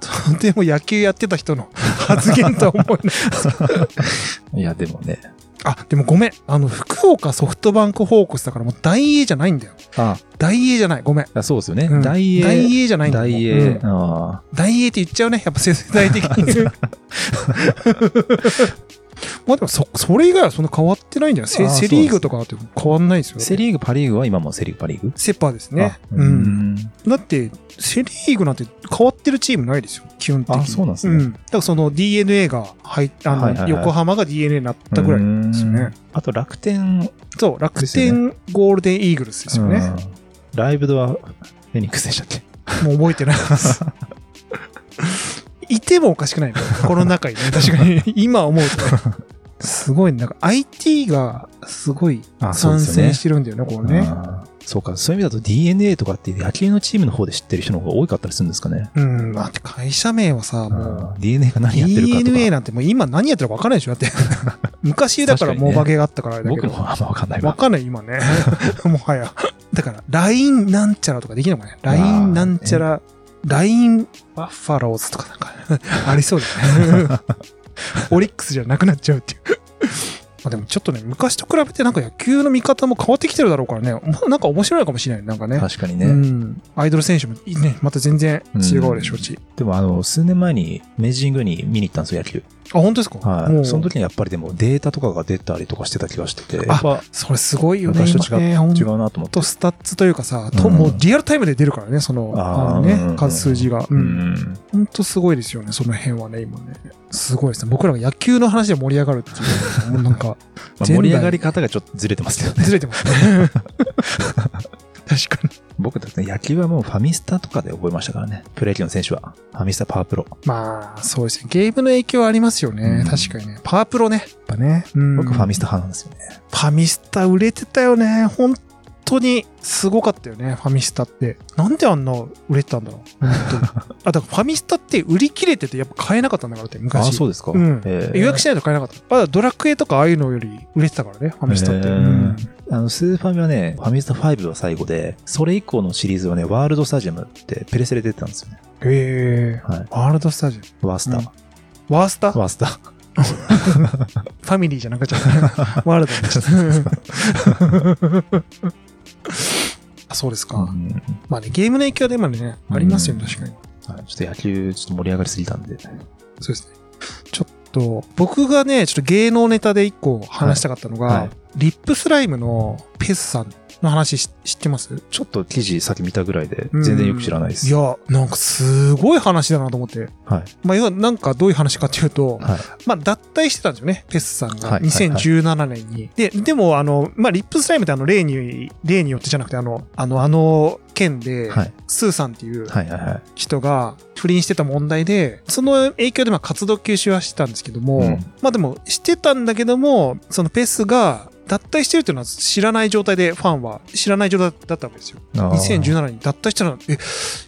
とても野球やってた人の 発言とは思えない。いや、でもね。あ、でもごめん。あの、福岡ソフトバンクホークスだからもう大英じゃないんだよ。あ大英じゃない。ごめん。あ、そうですよね。うん大英。大英じゃないんだよ。大英。うんあ大英って言っちゃうね。やっぱ世代的に。まあでもそ、それ以外はそんな変わってないんだよ。セあーセリーグとかだって変わんないですよ。あ。セリーグ、パリーグは今もセリーグ、パリーグセパですねあ。う。うんん。だって、セリーグなんて変わってるチームないですよ。基本的に。あそうなんですねうん。だからその DNA が入っあの、はいはいはい横浜が DNA になったぐらいですよねうん。あと楽天そう、楽天ゴールデンイーグルスですよね。うんライブドアフェニックスでしたっけ？もう覚えてないです。いてもおかしくないね。この中にね。確かに。今思うとね。すごいね。なんか IT がすごい参戦してるんだよね、これね。そうか、そういう意味だと DNA とかって野球のチームの方で知ってる人の方が多かったりするんですかね。うん。だって会社名はさ、もあー DNA がう、何やってるかとか。DNA なんてもう今何やってるか分かんないでしょだって。昔だから確かにねモバゲがあったからあれだけど。僕もあんまわかんないわ。わかんない、今ね。もはや。だから、LINE なんちゃらとかできるのかね ?LINE なんちゃら、LINE バッファローズとかなんか、ありそうだね。オリックスじゃなくなっちゃうっていう。まあでもちょっとね、昔と比べてなんか野球の見方も変わってきてるだろうからね、もうなんか面白いかもしれない。なんかね。確かにね。うん。アイドル選手もね、また全然違うでしょうし。でもあの、数年前に明治神宮に見に行ったんですよ、野球。あ、本当ですか？はい。その時にやっぱりでもデータとかが出たりとかしてた気がしてて、あやっぱそれすごいよね、昔と違ね。違うなと思って。とスタッツというかさ、とうんもうリアルタイムで出るからね、その、あのね、うん数数字が。う。うんん。ほんとすごいですよね、その辺はね、今ね。すごいですね。僕らが野球の話で盛り上がるっていう、もうなんか、盛り上がり方がちょっとずれてますけどね。ずれてますね。確かに。僕だって野球はもうファミスタとかで覚えましたからね。プロ野球の選手は。ファミスタパワープロ。まあ、そうですね。ゲームの影響はありますよね。うん確かにね。パワープロね。やっぱね。うん僕ファミスタ派なんですよね。ファミスタ売れてたよね。本当にすごかったよね、ファミスタって。なんであんな売れてたんだろう。本当に。あ、だからファミスタって売り切れててやっぱ買えなかったんだからって、昔。あ、そうですか。うんえー予約しないと買えなかった。まだドラクエとかああいうのより売れてたからね、ファミスタって。へーうんあの、スーファミはね、ファミスタ5は最後で、それ以降のシリーズはね、ワールドスタジアムってペレステで出てたんですよね。へえ。はい。ワールドスタジアワースタ。うんム。ワースタフワースタ。ァミリーじゃなくちゃ。ワールドになっちゃった。あそうですか。うんまあね、ゲームの影響でもね、ありますよね、うん確かに。はいちょっと野球、ちょっと盛り上がりすぎたんで。そうですね。ちょっと、僕がね、ちょっと芸能ネタで一個話したかったのが、はいはいリップスライムのペスさんの話し知ってます？ちょっと記事さっき見たぐらいで、全然よく知らないです。いや、なんかすごい話だなと思って。はい。まあ、要はなんかどういう話かっていうと、はい。まあ、脱退してたんですよね、ペスさんが。はいはいはい2017年に。で、でも、あの、まあ、リップスライムってあの、例に、例によってじゃなくて、あの、あの、あの件で、はい。スーさんっていう。人が不倫してた問題で、その影響でまあ活動休止はしてたんですけども、うんまあでもしてたんだけども、そのペスが脱退してるっていうのは知らない状態でファンは知らない状態だったわけですよ。あー2017年に脱退したら、え、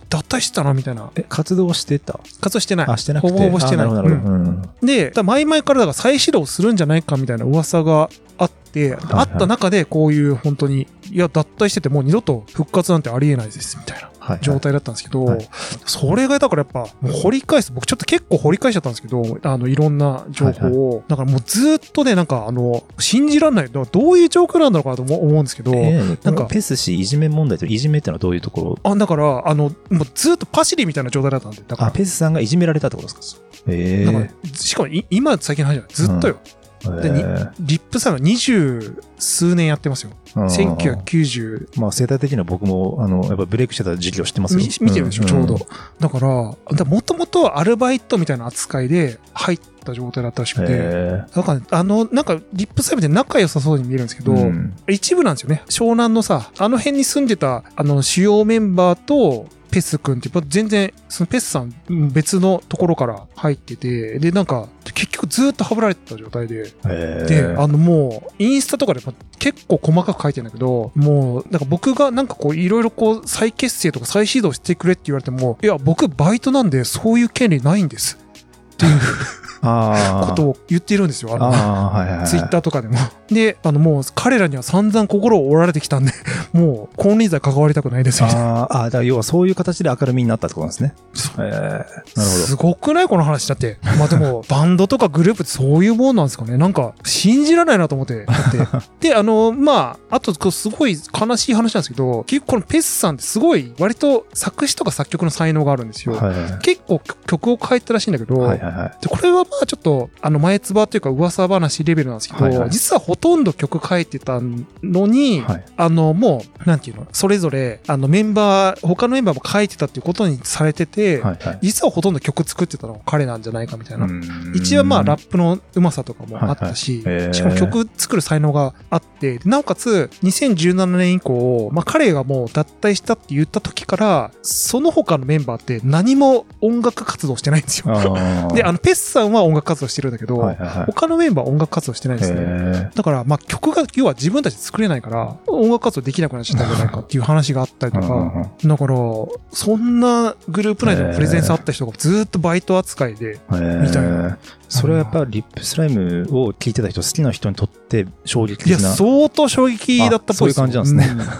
脱退してたのみたいな。え、活動してた？活動してない。あ、してなくて。ほぼほぼしてない。あなるほど。うんうんで、だ前々からだから再始動するんじゃないかみたいな噂があって、はいあった中でこういう本当に、いや、脱退しててもう二度と復活なんてありえないです、みたいな。はいはい。状態だったんですけど、はい。それがだからやっぱ、掘り返す、僕ちょっと結構掘り返しちゃったんですけど、あの、いろんな情報を、だからもうずっとね、なんかあの、信じられない、どういう状況なんだろうかなと思思うんですけど、えーなんかPES氏いじめ問題といじめってのはどういうところ？あ、だから、あの、もうずっとパシリみたいな状態だったんで、だかあ、ら、 PESさんがいじめられたってことですか？え。しかもい今最近の話じゃない、ずっとよ。えでにリップさんが二十数年やってますよ。1990、まあ、世代的には僕も、あの、やっぱブレイクしてた時期を知ってますよ。み見てるでしょ、うんちょうど。。だから、もともとアルバイトみたいな扱いで入った状態だったらしくて、えだから、あの、なんか、 RIP SLYME って仲良さそうに見えるんですけど、うん一部なんですよね。湘南のさ、あの辺に住んでた、あの、主要メンバーと、 PES君って、やっぱ全然、その PESさん、うん別のところから入ってて、で、なんか、結局ずっとはぶられてた状態で、えで、あのもう、インスタとかで結構細かく書いてるんだけど、もう、なんか僕がなんかこう、いろいろこう、再結成とか再始動してくれって言われても、いや、僕バイトなんでそういう権利ないんです。っていう ことを言っているんですよ。あはいはいはい。ツイッターとかでも。で、あのもう彼らには散々心を折られてきたんで、もう金輪際関わりたくないですみたいな。あーあー、だから要はそういう形で明るみになったってことなんですね。えー、なるほすごくないこの話だって。まあでも、バンドとかグループってそういうもんなんですかね。なんか、信じられないなと思って。だって。で、あの、まあ、あと、すごい悲しい話なんですけど、結構このペスさんってすごい、割と作詞とか作曲の才能があるんですよ。ど。はいはい結構曲を書いたらしいんだけど、はいはいはい。でこれはまあちょっと、あの、前つばというか噂話レベルなんですけど、はいはい実はほとんど曲書いてたのに、はいあの、もう、なんていうの、それぞれ、あの、メンバー、他のメンバーも書いてたっていうことにされてて、はいはい。実はほとんど曲作ってたのは彼なんじゃないかみたいな。うん一応まあラップのうまさとかもあったし、はいはいしかも曲作る才能があって、なおかつ2017年以降、まあ彼がもう脱退したって言った時から、その他のメンバーって何も音楽活動してないんですよ。で、あの、ペスさんは音楽活動してるんだけど、はいはいはい。他のメンバーは音楽活動してないですね。へだから、まあ曲が、要は自分たちで作れないから、音楽活動できなくなっちゃったんじゃないかっていう話があったりとーうんうんか、うん。だから、そんなグループ内でもプレゼンスあった人がずーっとバイト扱いで、みたいなそれはやっぱリップスライムを聞いてた人、好きな人にとって衝撃いや、的な。相当衝撃だったっぽいあそういう感じなんですねね。じゃ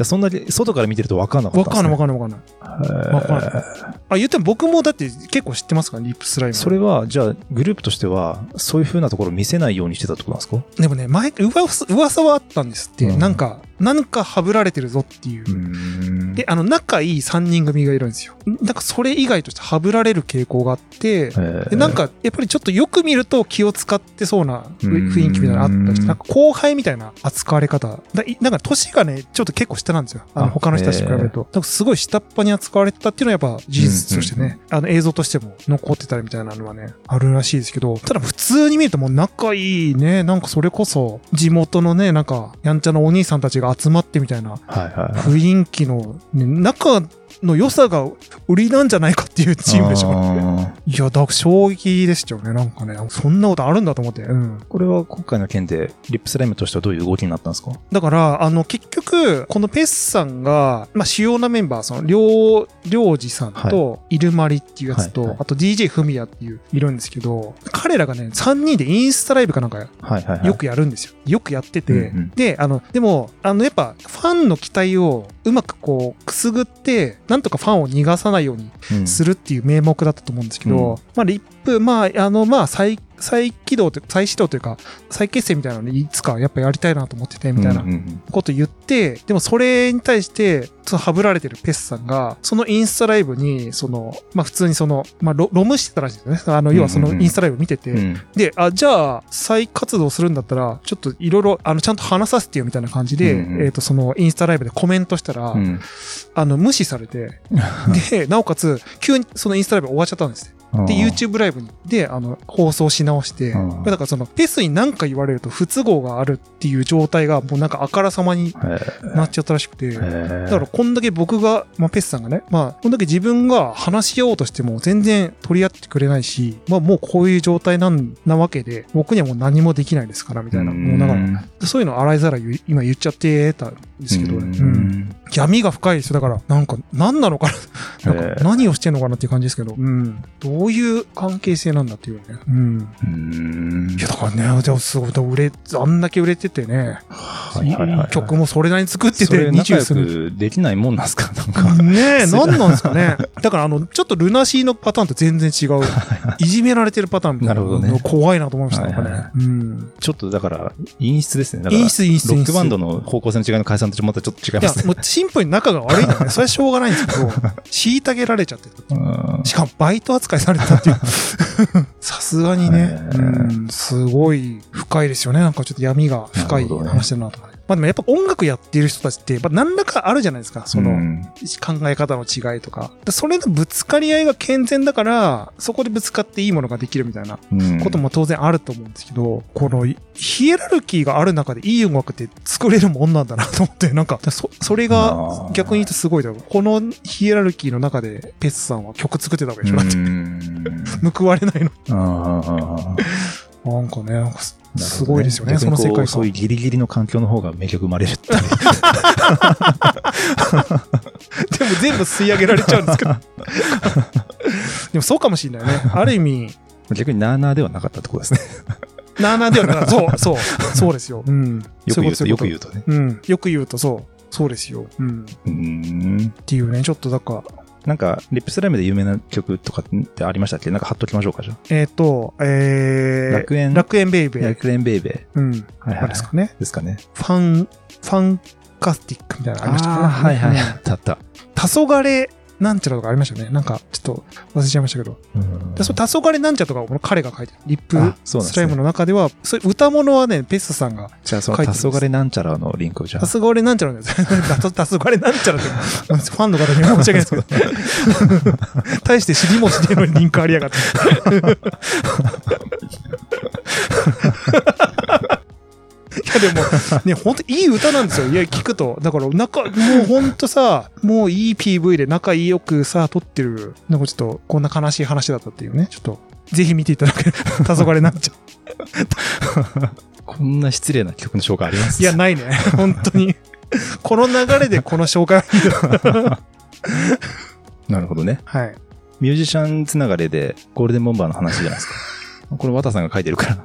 あそんなに外から見てると分かんなかったわかんないわかかんないわかんない。んわかんないあ、言っても僕もだって結構知ってますから、リップスライム。それは、じゃあグループとしては、そういう風なところを見せないようにしてたってことなんですか？でもね、前、噂噂はあったんですって。うんなんか、なんかはぶられてるぞっていう。んで、あの、仲いい3人組がいるんですよ。なんかそれ以外としてはぶられる傾向があって、でなん、か、やっぱりちょっとよく見ると気を使ってそうな雰囲気みたいなのあったりして、なんか後輩みたいな扱われ方。なんか年がね、ちょっと結構下なんですよ。あのあ他の人たちと比べると。なんかすごい下っ端に扱われてたっていうのはやっぱ事実としてね、あの映像としても残ってたりみたいなのはね、あるらしいですけど、ただ普通に見るともう仲いいね、なんかそれこそ地元のね、なんかやんちゃなお兄さんたちが集まってみたいな。雰囲気のね仲の良さが売りなんじゃないかっていうチームでしょ。あいや、だ衝撃でしたよね。なんかね、そんなことあるんだと思って。うん。ーこれは今回の件で、リップスライムとしてはどういう動きになったんですか？だから、あの、結局、このペスさんが、まあ、主要なメンバー、その、りょう、りょうじさんと、イルマリっていうやつと、はいはいあと DJ フミヤっていう、いるんですけど、彼らがね、3人でインスタライブかなんかはいはいはい。よくやるんですよ。よくやってて、うんうんで、あの、でも、あの、やっぱ、ファンの期待をうまくこう、くすぐって、なんとかファンを逃がさないようにうん。するっていう名目だったと思うんですけど、うん。まあ、リップ、まあ、あの、まあ、再、再起動というか、再始動というか、再結成みたいなのにいつかやっぱやりたいなと思ってて、みたいなこと言って、でもそれに対して、そのハブられてるペスさんが、そのインスタライブに、その、まあ普通にその、まあロロムしてたらしいですね。あの、要はそのインスタライブ見てて、うん。で、あ、じゃあ、再活動するんだったら、ちょっといろいろ、あの、ちゃんと話させてよみたいな感じで、うんうん。えっ、と、そのインスタライブでコメントしたら、うん。あの、無視されて、で、なおかつ、急にそのインスタライブ終わっちゃったんです。ね。で、YouTube ライブに、で、あの、放送し直して、うん。だからその、ペスに何か言われると不都合があるっていう状態が、もうなんかあからさまにへなっちゃったらしくて、えだからこんだけ僕が、まあ、ペスさんがね、まあ、こんだけ自分が話し合おうとしても全然取り合ってくれないし、まあもうこういう状態なんなわけで、僕にはもう何もできないですから、みたいな。もうだから、そういうの洗いざらい今言っちゃってたんですけど、ううんん闇が深いですよ。だから、なんか、何なのかな？なんか何をしてんのかなっていう感じですけど、うん。どういう関係性なんだっていうね。うん。うんいや、だからね、でもすごい、売れ、あんだけ売れててね、はいはいはいはい曲もそれなりに作ってそて、れ仲良20する。くできないもんなんすか？なんか。ねえ、すごい何なんですかね。だから、あの、ちょっとルナシーのパターンと全然違う。いじめられてるパターンな。なるほどね怖いなと思いました、なんかはいはいね。うん。ちょっとだから、陰湿ですね。だから陰湿陰湿ロックバンドの方向性の違いの解散とまたちょっと違いいやます、ね。もうシンプルに仲が悪いんだね。それはしょうがないんですけど、虐げられちゃってる。うんしかもバイト扱いされてたっていう。さすがにね、すごい深いですよね。なんかちょっと闇が深い話だなとかね。まあでもやっぱ音楽やってる人たちって、まあ何らかあるじゃないですか。その、うん考え方の違いとか。でそれのぶつかり合いが健全だから、そこでぶつかっていいものができるみたいなうんことも当然あると思うんですけど、このヒエラルキーがある中でいい音楽って作れるもんなんだなと思って、なんか、そそれが逆に言うとすごいだろうこのヒエラルキーの中でペスさんは曲作ってたわけでしょ、だってうん 報われないの。なんかね、なんかねすごいですよね、その世界観。そういうギリギリの環境の方が名曲生まれるって。でも全部吸い上げられちゃうんですけど。でもそうかもしれないね。ある意味、逆になーなーではなかったってことですね。なあなあではなかった。そう、そう、そうですよ。うん。よく言うと、よくう言うとね。と。うん。よく言うと、そう。そうですよ。うん。うんっていうね、ちょっとだから、なんか、リップスライムで有名な曲とかってありましたっけ？なんか貼っときましょうか、じゃえっ、と、えー、楽園？楽園ベイベあ。ー。楽園ベイベうん。ー。はいあれですかね。ですかね。ファン、ファンカスティックみたいなのありましたかね。あーはいはい。うんあったあった。黄昏なんちゃらとかありましたよね。なんか、ちょっと忘れちゃいましたけど。うんでその黄昏なんちゃらとかをこの彼が書いてる。リップあそうなんですねスライムの中では、そういう歌物はね、ペスさんが、じゃあ、その、書いてます黄昏なんちゃらのリンクをじゃあ。黄昏なんちゃらのやつ。黄昏なんちゃらって、ファンの方には申し訳ないですけど。大して知りもしねえのにリンクありやがって。いやでも、ね、ほんといい歌なんですよ。いや、聞くと。だから、仲、もうほんとさ、もういい PV で仲良くさ、撮ってる。なんかちょっと、こんな悲しい話だったっていうね。ちょっと、ぜひ見ていただければ、黄昏なんちゃう。こんな失礼な曲の紹介あります？いや、ないね。本当に。この流れでこの紹介なるほどね。はい。ミュージシャンつながりで、ゴールデンボンバーの話じゃないですか。これ、綿さんが書いてるから。い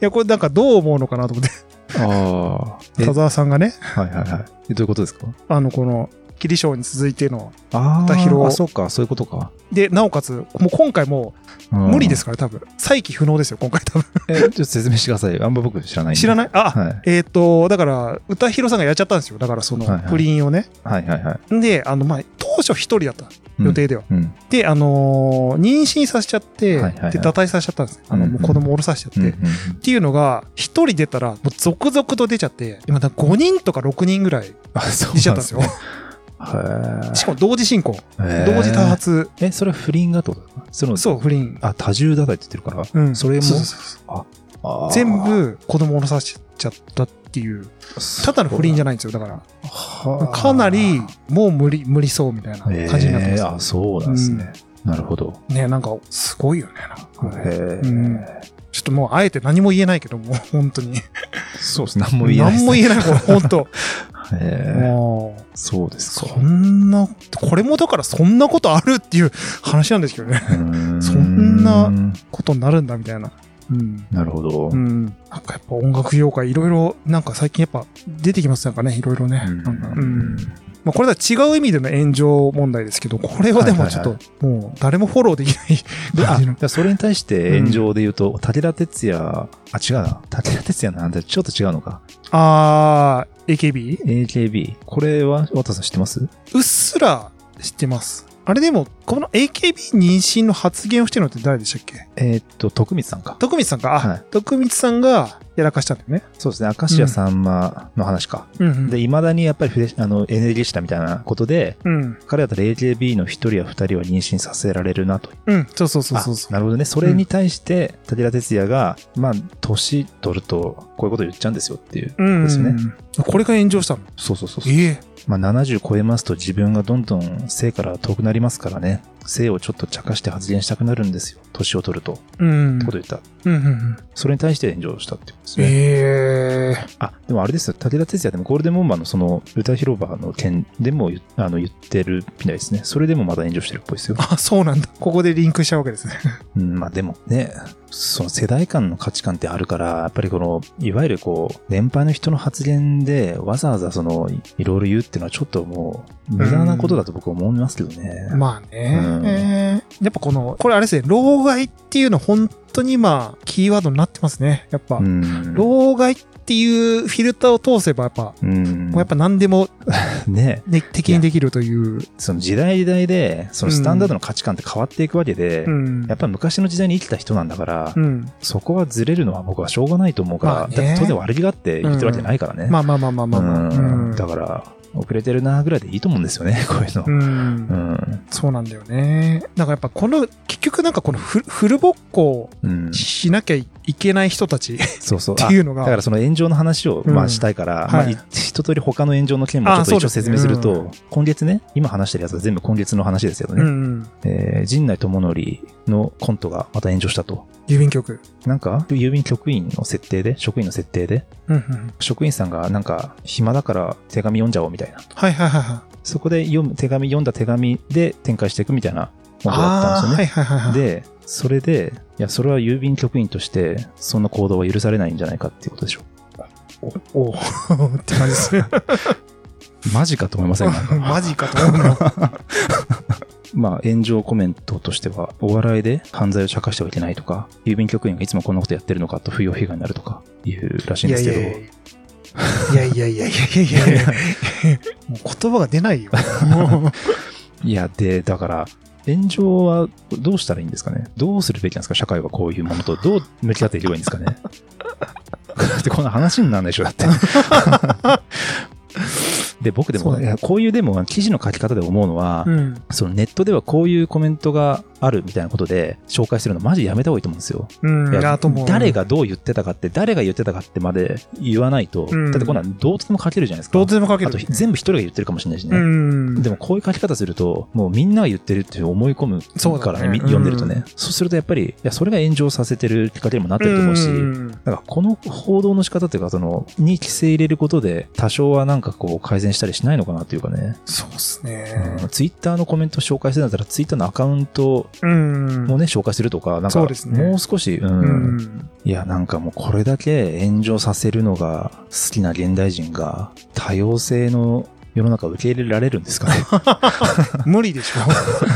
や、これなんかどう思うのかなと思って。ああ。え田沢さんがね、はいはいはい。えどういうことですか？あの、この、キリショーに続いての。あ片広あ、そうか、そういうことか。で、なおかつ、もう今回もう無理ですから、多分。再起不能ですよ、今回多分。え、ちょっと説明してください。あんま僕知らない。知らない？あ、はい。えっ、と、だから、歌広さんがやっちゃったんですよ。だから、そのはいはい、不倫をね。はいはいはい。で、あの、まあ、当初一人だった予定では。うん。で、あのー妊娠させちゃって、はいはいはいで、堕胎させちゃったんです。あの、うんもう子供を降ろさせちゃって。うん。っうんていうのが、一人出たら、もう続々と出ちゃって、今、だ5人とか6人ぐらい出ちゃったんですよ。へしかも同時進行。え。同時多。発。え、それは不倫がってこと？その、そう、不倫。あ、多重堕胎って言ってるから？うん。それも？そうそうそう全。部子供を降ろさせちゃったっていう、ただの不倫じゃない。んですよ。だから、はあかなり、もう無理、無理そうみたいな感じになってます。そうなんですね。なるほど。ね、なんか、すごいよね。なんかねへうんえ。ちょっともう、あえて何も言えないけど、もう、本当に。そうです。何も言えないね。何も言えない、これ、本当。もう、そうですか。そんな、これもだからそんなことあるっていう話なんですけどね。そんなことになるんだみたいな。うん。なるほど。うん。なんかやっぱ音楽業界いろいろ、なんか最近やっぱ出てきますなんかね、いろいろね。うんなんかうん。まあこれは違う意味での炎上問題ですけど、これはでもちょっはいと、もう誰もフォローできない それに対して炎上で言うと、武田鉄矢、あ、違うな。武田鉄矢なんだ。ちょっと違うのか。あー、AKB? AKB。これは、渡さん知ってます？うっすら知ってます。あれでも、この AKB 妊娠の発言をしてるのって誰でしたっけ？えーっと、徳光さんか。徳光さんか？あ、はい徳光さんがやらかしたんだよね。そうですね。明石家さんまの話か。うん、うん。で、未だにやっぱりフレあの、エネルギッシュだみたいなことで、うん。彼だったら AKB の一人や二人は妊娠させられるなと。うん。そうそうそうそうそ。なるほどね。それに対して、武田鉄矢が、まあ、年取ると、こういうこと言っちゃうんですよっていう。うん。ですねこれが炎上したの？そうそうそうそう。ええまあ、70超えますと自分がどんどん性から遠くなりますからね。性をちょっと茶化して発言したくなるんですよ。年を取ると。っうん。てことを言った。うんうんうん。それに対して炎上したってことですね。ええあ、でもあれですよ。武田鉄矢でもゴールデンボンバーのその歌広場の件でも言あの言ってるみたいですね。それでもまだ炎上してるっぽいですよ。あ、そうなんだ。ここでリンクしちゃうわけですね。うん、まあでもね、その世代間の価値観ってあるから、やっぱりこの、いわゆるこう、年配の人の発言でわざわざその、いいろいろ言うっていうのはちょっともう、無駄なことだと僕は思いますけどね。まあね、うんやっぱこの、これあれですね、老害っていうの本当に今、キーワードになってますね。やっぱ、うん。老害っていうフィルターを通せば、やっぱ、うん。もうやっぱ何でも、ね、ね、敵にできるという。その時代時代で、そのスタンダードの価値観って変わっていくわけで、うんやっぱり昔の時代に生きた人なんだから、うん。そこはずれるのは僕はしょうがないと思うから、まあねだって当然悪気があって言ってるわけじゃないからね。まあまあまあまあまあまあ。だから、遅れてるなぐらいでいいと思うんですよね、こういうの。うんうん。そうなんだよね。なんかやっぱこの、結局なんかこのフフルボッコうん。しなきゃいけない人たちっそうそう。ていうのが。あだからその炎上の話を、うんまあしたいから、まあはいい一通り他の炎上の件もちょっと一応説明すると、うん今月ね、今話してるやつは全部今月の話ですよね。うんうん。えー陣内智則のコントがまた炎上したと。郵便局。なんか、郵便局員の設定で、職員の設定で、うんうん。職員さんがなんか、暇だから手紙読んじゃおうみたいな。はいはいはいはい。そこで読む、手紙読んだ手紙で展開していくみたいなものだったんですよね。はいはいはいはい。で、それで、いや、それは郵便局員として、そんな行動は許されないんじゃないかっていうことでしょおおって感じですね。う。マジかと思いません？マジかと思うの。まあ、炎上コメントとしては、お笑いで犯罪を茶化してはいけないとか、郵便局員がいつもこんなことやってるのかと不要被害になるとか、いうらしいんですけど。いやいやいやいやいやいやいやもう言葉が出ないよ。いや、で、だから、炎上はどうしたらいいんですかねどうするべきなんですか社会はこういうものとどう向き合っていけばいいんですかねだってこんな話にならないでしょだってで、僕でも、こういうでも記事の書き方で思うのは、うん。そのネットではこういうコメントがあるみたいなことで紹介するのマジやめた方がいいと思うんですよ。うん。誰がどう言ってたかって、誰が言ってたかってまで言わないと、うんだってこんなんどうとでも書けるじゃないですか。どうとでも書ける。あと全部一人が言ってるかもしれないしね。うん。でもこういう書き方すると、もうみんなが言ってるって思い込むそうだねからね、み読んでるとね。そうするとやっぱり、いや、それが炎上させてるきっかけにもなってると思うし、んだからこの報道の仕方っていうか、その、に規制入れることで、多少はなんかこう改善したりしないのかなっていうかね。そうっすね。ツイッターのコメント紹介するんだったら、ツイッターのアカウントうん。もね、紹介するとか、なんかもう少し、うん、うん。いや、なんかもうこれだけ炎上させるのが好きな現代人が、多様性の世の中を受け入れられるんですかね。無理でしょ。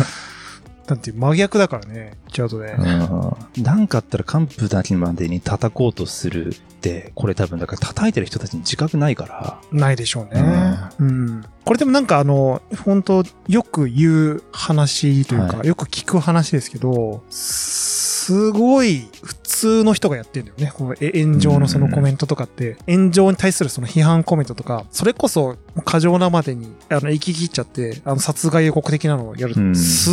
だって真逆だからね、ちゃうとね。うん。なんかあったら幹部だけまでに叩こうとするって、これ多分だから叩いてる人たちに自覚ないから、ないでしょうね。うん。これでもなんかあの、本当よく言う話というか、はよく聞く話ですけど、すごい普通の人がやってんだよね。このえ炎上のそのコメントとかって、炎上に対するその批判コメントとか、それこそ過剰なまでに、あの、行き切っちゃって、あの、殺害予告的なのをやる。うんすっ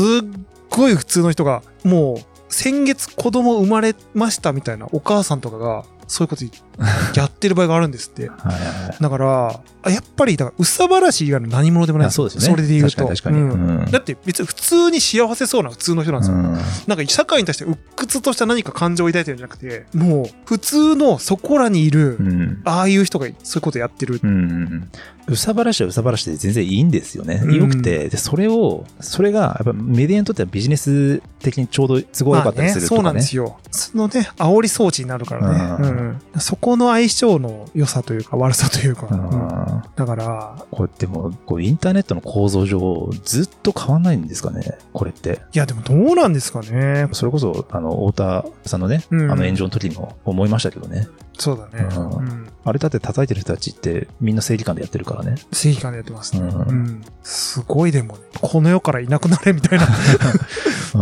ごい普通の人が、もう、先月子供生まれましたみたいなお母さんとかが、そういうこと やってる場合があるんですって。はいはいはい。だから、あやっぱり、だから、うさばらし以外の何者でもないそうですよね。それで言うと。確かにうん。うん。だって別に普通に幸せそうな普通の人なんですよ。うん。なんか社会に対して鬱屈とした何か感情を抱いてるんじゃなくて、もう普通のそこらにいる、うん。ああいう人がそういうことやってる。うんうんうさばらしはうさばらしで全然いいんですよね。うん良くて、で、それを、それが、やっぱメディアにとってはビジネス的にちょうど都合良かったりするとそうなんかね。ですよ。そのね、煽り装置になるからね。うんそこの相性の良さというか悪さというか。だから、これでも、こうインターネットの構造上、ずっと変わんないんですかね、これって。いやでもどうなんですかね。それこそ、あの、太田さんのね、うんあの炎上の時も思いましたけどね。そうだね。うんうんあれだって叩いてる人たちってみんな正義感でやってるからね。正義感でやってますね。うんうんすごいでもね、この世からいなくなれみたいな、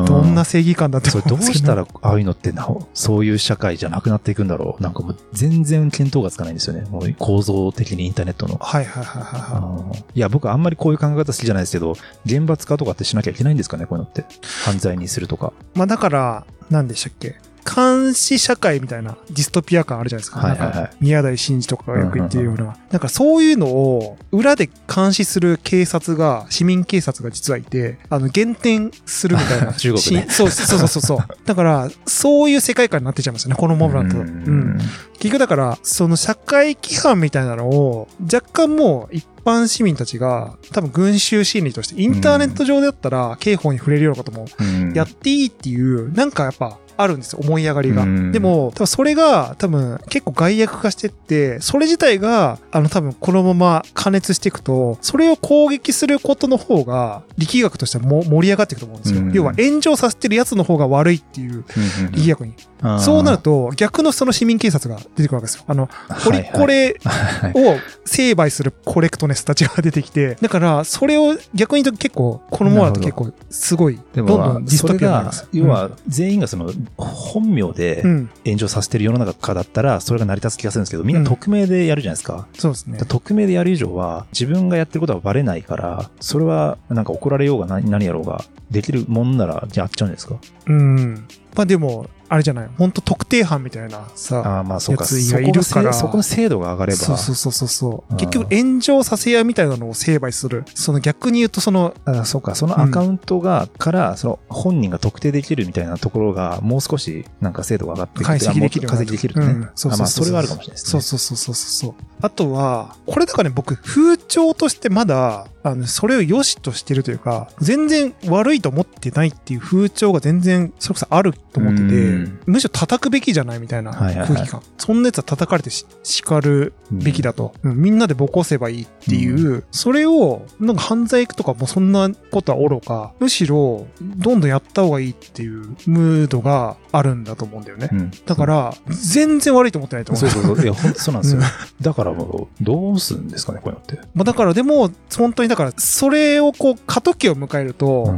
う どんな正義感だってそれどうしたらああいうのってなおそういう社会じゃなくなっていくんだろうなんかもう全然見当がつかないんですよね。もう構造的にインターネットの。はいはいはいはいはうんいや、僕あんまりこういう考え方好きじゃないですけど、厳罰化とかってしなきゃいけないんですかね、こういうのって。犯罪にするとか。い。まあだから、何でしたっけ？監視社会みたいなディストピア感あるじゃないですか。はいはいはいなんか宮台真司とかがよく言ってるような。なんかそういうのを裏で監視する警察が、市民警察が実はいて、あの、減点するみたいな。中国ねしそうそうそうそうそう。だから、そういう世界観になってちゃいますよね、このままだと。ううんん。結局だから、その社会規範みたいなのを、若干もう一般市民たちが、多分群衆心理として、インターネット上であったら、刑法に触れるようなこともうんやっていいっていう、なんかやっぱ、あるんですよ、思い上がりが。うんでも、多分それが、多分結構害悪化してって、それ自体が、あの多分このまま加熱していくと、それを攻撃することの方が、力学としてはも盛り上がっていくと思うんですよ。うん要は炎上させてるやつの方が悪いっていう力学に。そうなると、逆のその市民警察が出てくるわけですよ。あの、ポリコレはいを成敗するコレクトネスたちが出てきて、だから、それを逆に言うと結構、このままだと結構、すごい、どんどんディストピアになります。、要は全員がその本名うでん、炎上させてる世の中だったら、それが成り立つ気がするんですけど、みんな匿名でやるじゃないですか。そうですね。匿名でやる以上は、自分がやってることはバレないから、それはなんか怒られようが何何やろうが、できるもんならやっちゃうんですか？うん。まあでも、あれじゃない、本当特定班みたいなさ、ああ、まあそうか。やつがいるからそこの精度が上がれば。そうそうそうそう結局炎上させ屋みたいなのを成敗する。その逆に言うと、その、あそうか、そのアカウントが、から、その本人が特定できるみたいなところが、もう少しなんか精度が上がってく解析できる解析できるとね。うんそうそうそうあまあ、それはあるかもしれないですね。そうそうそうそうそう。あとは、これだからね、僕、風潮としてまだ、あの、それを良しとしてるというか、全然悪いと思ってないっていう風潮が全然、それこそあると思っててうん、むしろ叩くべきじゃないみたいなはいはいはい空気感。そんなやつは叩かれてし叱るべきだと、うんみんなでボコせばいいっていう、それを、なんか犯罪とかもそんなことはおろか、むしろ、どんどんやった方がいいっていうムードがあるんだと思うんだよね。うんだから、全然悪いと思ってないと思う。そうそうそう。いや、本当そうなんですよ。う んだからもう、どうするんですかね、こういうのって。まあだからでも、本当にだから、それをこう、過渡期を迎えると、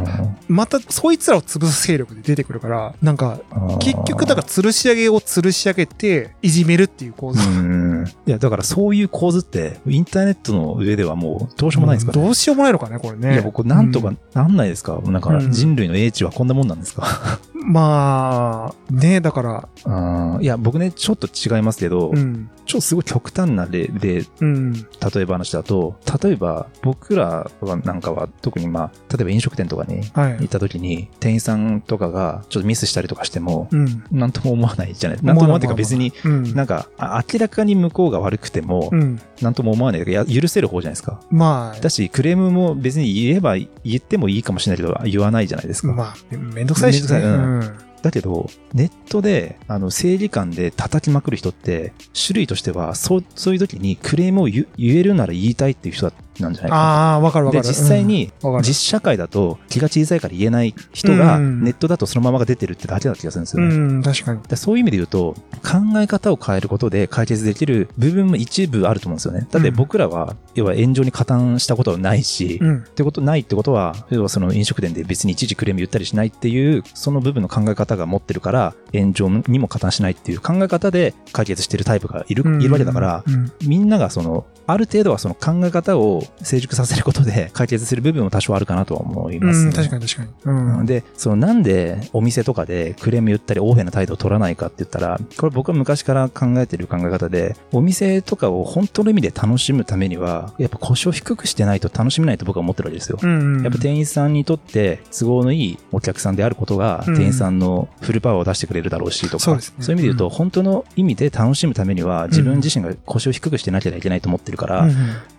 またそいつらを潰す勢力で出てくるから、なんか、結局だから吊るし上げを吊るし上げて、いじめるっていう構図。うん。いや、だからそういう構図って、インターネットの上ではもう、どうしようもないですからね。どうしようもないのかね、これね。いや、僕、なんとかうんなんないですか、なんかうん人類の英知はこんなもんなんですか、まあ、ね、だから、うんいや、僕ね、ちょっと違いますけど、うん。ちょっとすごい極端な例で、うん。例え話だと、例えば僕らはなんかは特にまあ、例えば飲食店とかにはい行っ。た時に、店員さんとかがちょっとミスしたりとかしても、うん。なんとも思わないじゃない。なんとも思わないというか別に、うん。なんか、あ明らかに向こうが悪くてもう、ん。なんとも思わないというか、や許せる方じゃないですか。まあ、だし、クレームも別に言えば、言ってもいいかもしれないけど、言わないじゃないですか。まあ、めんどくさいしね。めんどくさいうんうんだけど、ネットで、あの、正義感で叩きまくる人って、種類としては、そう、そういう時にクレームを言言えるなら言いたいっていう人だなんじゃないかな。ああ、わかるわかで、る。実際に、うん、わかる実社会だと気が小さいから言えない人が、うんネットだとそのままが出てるってだけな気がするんですよね。うん、確かに。でそういう意味で言うと、考え方を変えることで解決できる部分も一部あると思うんですよね。だって僕らは、要は炎上に加担したことはないし、うん。ってことないってことは、要はその飲食店で別に一時クレーム言ったりしないっていう、その部分の考え方が持ってるから、炎上にも加担しないっていう考え方で解決してるタイプがいる、いるわけだから、うん、みんながその、ある程度はその考え方を成熟させることで解決する部分も多少あるかなとは思います、うん、確かに確かに。うん。で、そのなんでお店とかでクレーム言ったり、横柄な態度を取らないかって言ったら、これ僕は昔から考えてる考え方で、お店とかを本当の意味で楽しむためには、やっぱ腰を低くしてないと楽しめないと僕は思ってるわけですよ。うんうん。やっぱ店員さんにとって都合のいいお客さんであることが、うん店員さんのフルパワーを出してくれるだろうしとか、そうですねいう意味で言うと、うん本当の意味で楽しむためには、自分自身が腰を低くしてなきゃいけないと思ってるから、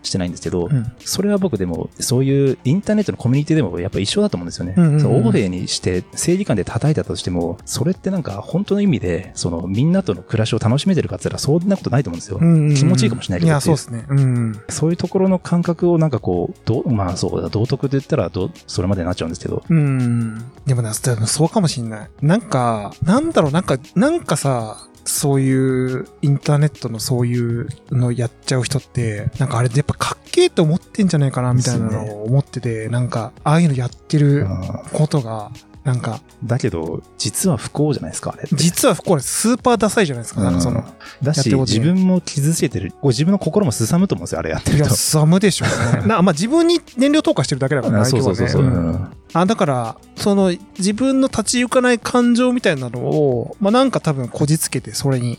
してないんですけど、うんそれは僕でも、そういうインターネットのコミュニティでもやっぱ一緒だと思うんですよね。そう欧米にして正義感で叩いたとしても、それってなんか本当の意味で、そのみんなとの暮らしを楽しめてるかって言ったらそんなことないと思うんですよ。気持ちいいかもしれないけどいいそううですね。うん。そういうところの感覚をなんかこう、どうまあそうだ、道徳で言ったらどそれまでになっちゃうんですけど、うん。でもね、そうかもしんない。なんか、なんだろう、なんか、なんかさ、そういうインターネットのそういうのやっちゃう人って、なんかあれやっぱかっけえと思ってんじゃないかなみたいなのを思ってて、なんか、ああいうのやってることが、なんか、だけど、実は不幸じゃないですか、あれ。実はこれスーパーダサいじゃないですか。なんかその、だし、自分も傷つけてる。自分の心もすさむと思うんですよ、あれやっていや、ると。寒でしょうね。な、まあ、自分に燃料投下してるだけだからね、あそうそうそうそう。うんあ、だから、その、自分の立ち行かない感情みたいなのを、まあ、なんか多分こじつけて、それに。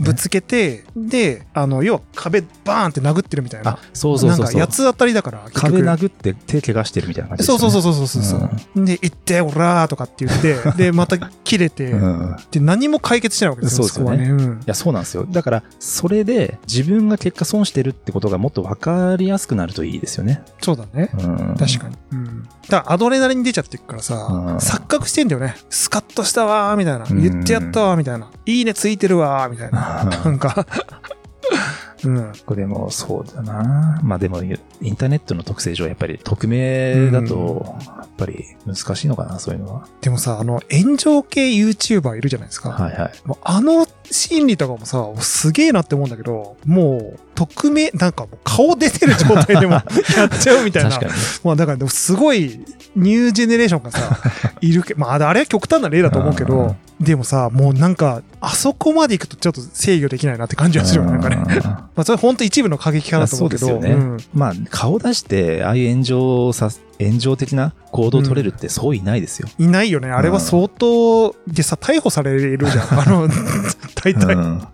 ぶつけて、で、あの、要は壁バーンって殴ってるみたいな。あ、そうそうそうそう。なんか、八つ当たりだから、壁殴って手怪我してるみたいな感じそうそうそうそそうそうそう。で、行って、おらーとかって言って、で、また切れて、うん。いで、何も解決しないわけですよ、そうですよねね。うん。や、そうなんですよ。だから、それで自分が結果損してるってことがもっと分かりやすくなるといいですよね。そうだね。うん。確かに。うん。だアドレナリン出ちゃってるからさ、うん錯覚してんだよね。スカッとしたわー、みたいな。うん言ってやったわー、みたいな。いいねついてるわー、みたいな。なんか、うん。これもそうだな。まあでも、インターネットの特性上、やっぱり匿名だと、やっぱり難しいのかな、そういうのは。でもさ、あの、炎上系 YouTuber いるじゃないですか。はいはい。もうあの心理とかもさ、すげえなって思うんだけど、もう、匿名、なんかもう顔出てる状態でも やっちゃうみたいな。確かに。まあだから、すごい、ニュージェネレーションがさ、いるけまあ、あれは極端な例だと思うけど、でもさ、もうなんか、あそこまで行くとちょっと制御できないなって感じがするよね、なんかね。まあ、それ本当一部の過激派だと思うけど。そうですよねんまあ、顔出して、ああいう炎上さ、炎上的な行動を取れるってそういないですよ。いないよね。あれは相当、でさ、逮捕されるじゃん。あの、大体、うん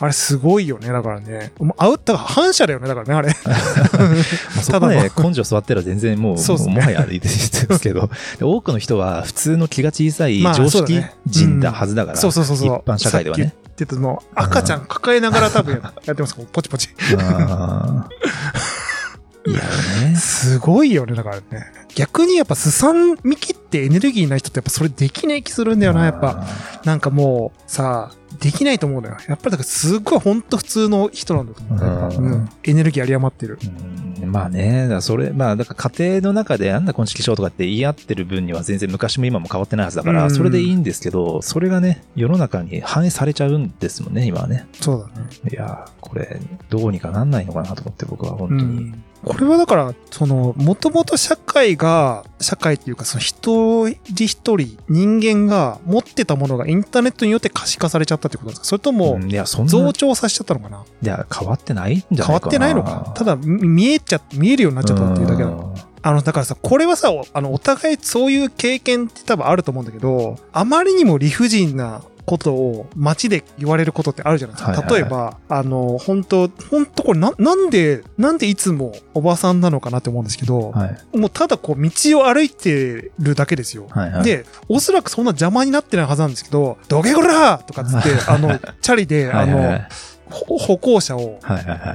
あれすごいよね。だからね。もうアウト、だから反射だよね。だからね、あれ。まあ、そこまで根性座ったら全然もう、そうねもはやあれですけど、で多くの人は普通の気が小さいまあ常識人だはずだから、そうそうそうそう。一般社会ではね。さってたの、赤ちゃん抱えながら多分やってます。ポチポチ。いやね。すごいよね。だからね。逆にやっぱすさんみきってエネルギーない人ってやっぱそれできない気するんだよな、やっぱ。なんかもうさ、できないと思うのよ。やっぱりだからすっごいほんと普通の人なんだと思う。うんうん。エネルギー有り余ってる。うんまあね、だそれ、まあ、だから家庭の中であんなこんちきしょうとかって言い合ってる分には全然昔も今も変わってないはずだから、うんそれでいいんですけど、それがね、世の中に反映されちゃうんですもんね、今はね。そうだね。いやー、これ、どうにかなんないのかなと思って僕は本当に。うんこれはだから、その、もともと社会が、社会っていうか、その一人一人、人間が持ってたものがインターネットによって可視化されちゃったってことですか？それともう、んいや、そんな、増長させちゃったのかな？いや、変わってないんじゃ変わないかな。ってないのか？ただ、み見えちゃ、見えるようになっちゃったっていうだけだ。うんあの、だからさ、これはさ、おあの、お互いそういう経験って多分あると思うんだけど、あまりにも理不尽なことを街で言われることってあるじゃないですか。はいはいはい例えば、あの、本当本当これな、なんで、なんでいつもおばさんなのかなって思うんですけど、はい。もうただこう道を歩いてるだけですよ。はいはい。、で、おそらくそんな邪魔になってないはずなんですけど、どけこらーとかっつって、あの、チャリで、あはいはいはの歩行者を。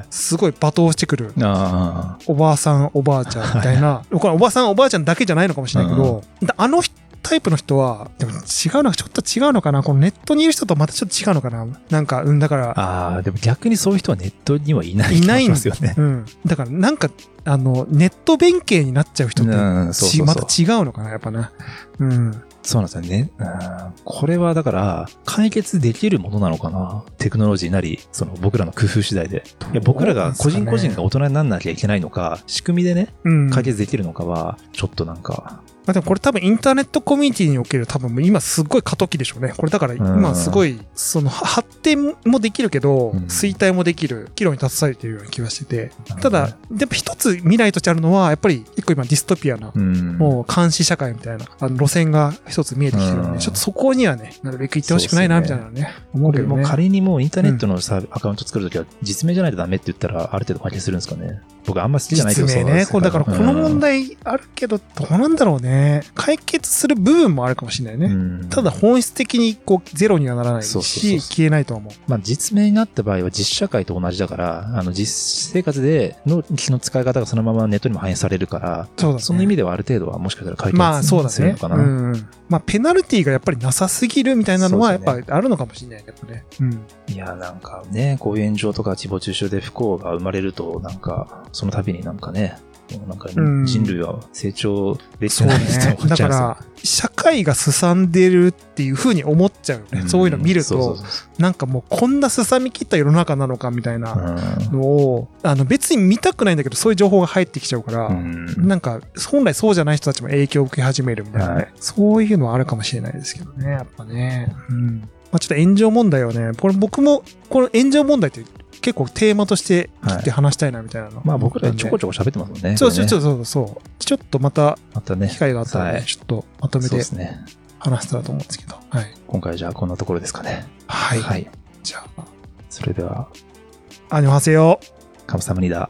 すごい罵倒してくるあおばあさん、おばあちゃんみたいな、これおばあさん、おばあちゃんだけじゃないのかもしれないけど、だあのタイプの人は、でも違うのか、ちょっと違うのかな？このネットにいる人とまたちょっと違うのかな？なんか、うん、だかあ。ら、ああ、でも逆にそういう人はネットにはいないいないん気がしますよね。うん。だから、なんか、あの、ネット弁慶になっちゃう人って、また違うのかな？やっぱな。うん。そうなんですよね。うんこれはだから、解決できるものなのかな？テクノロジーなり、その僕らの工夫次第で。いや僕らが個人個人が大人にならなきゃいけないのか、仕組みでね、うん。解決できるのかは、ちょっとなんか、まあでもこれ多分インターネットコミュニティにおける多分今すっごい過渡期でしょうね。これだから今すごい、その発展もできるけど、うん。衰退もできる、岐路に立たされているような気がしてて、ただ、でも一つ未来としてあるのは、やっぱり一個今ディストピアな、うん、もう監視社会みたいな、あの路線が一つ見えてきてるので、うん。ちょっとそこにはね、なるべく行ってほしくないな、みたいなのね、思うけどね。もう仮にもうインターネットのさ、アカウント作るときは実名じゃないとダメって言ったらある程度関係するんですかね。僕あんま好きじゃないけど実名ね。これだからこの問題あるけど、どうなんだろうね。解決する部分もあるかもしれないね。うんただ本質的にこうゼロにはならないそうそうそうし、そう消えないとは思う。まあ、実名になった場合は実社会と同じだから、あの実生活での気の使い方がそのままネットにも反映されるから、そうだねその意味ではある程度はもしかしたら解決するの。かな。うんうん。まあペナルティがやっぱりなさすぎるみたいなのはやっぱあるのかもしれないけどね。うん。いや、なんかね、こういう炎上とか誹謗中傷で不幸が生まれると、なんか、その度になんかね、なんかうん人類は成長できてないってね思。っだかちゃうんですよら、社会がすさんでるっていうふうに思っちゃうよね。そういうの見るとなんかもうこんなすさみきった世の中なのかみたいうなうんのを、あの別に見たくないんだけど、そういう情報が入ってきちゃうから、うんなんか、本来そうじゃない人たちも影響を受け始めるみたいなね。はいそういうのはあるかもしれないですけどね、やっぱね。うん。まあちょっと炎上問題はね、これ僕も、この炎上問題って結構テーマとして切って話したいなみたいなの。まあ僕らちょこちちょこ喋ってますもんね。そうそうそうそう。ちょっとまたまたね機。会があったらね、はいちょっとまとめてですね。話せたらと思うんですけど。はい。今回じゃあこんなところですかね。はい。はい。じゃあ、それでは、アニョハセヨ。カムサムニダ。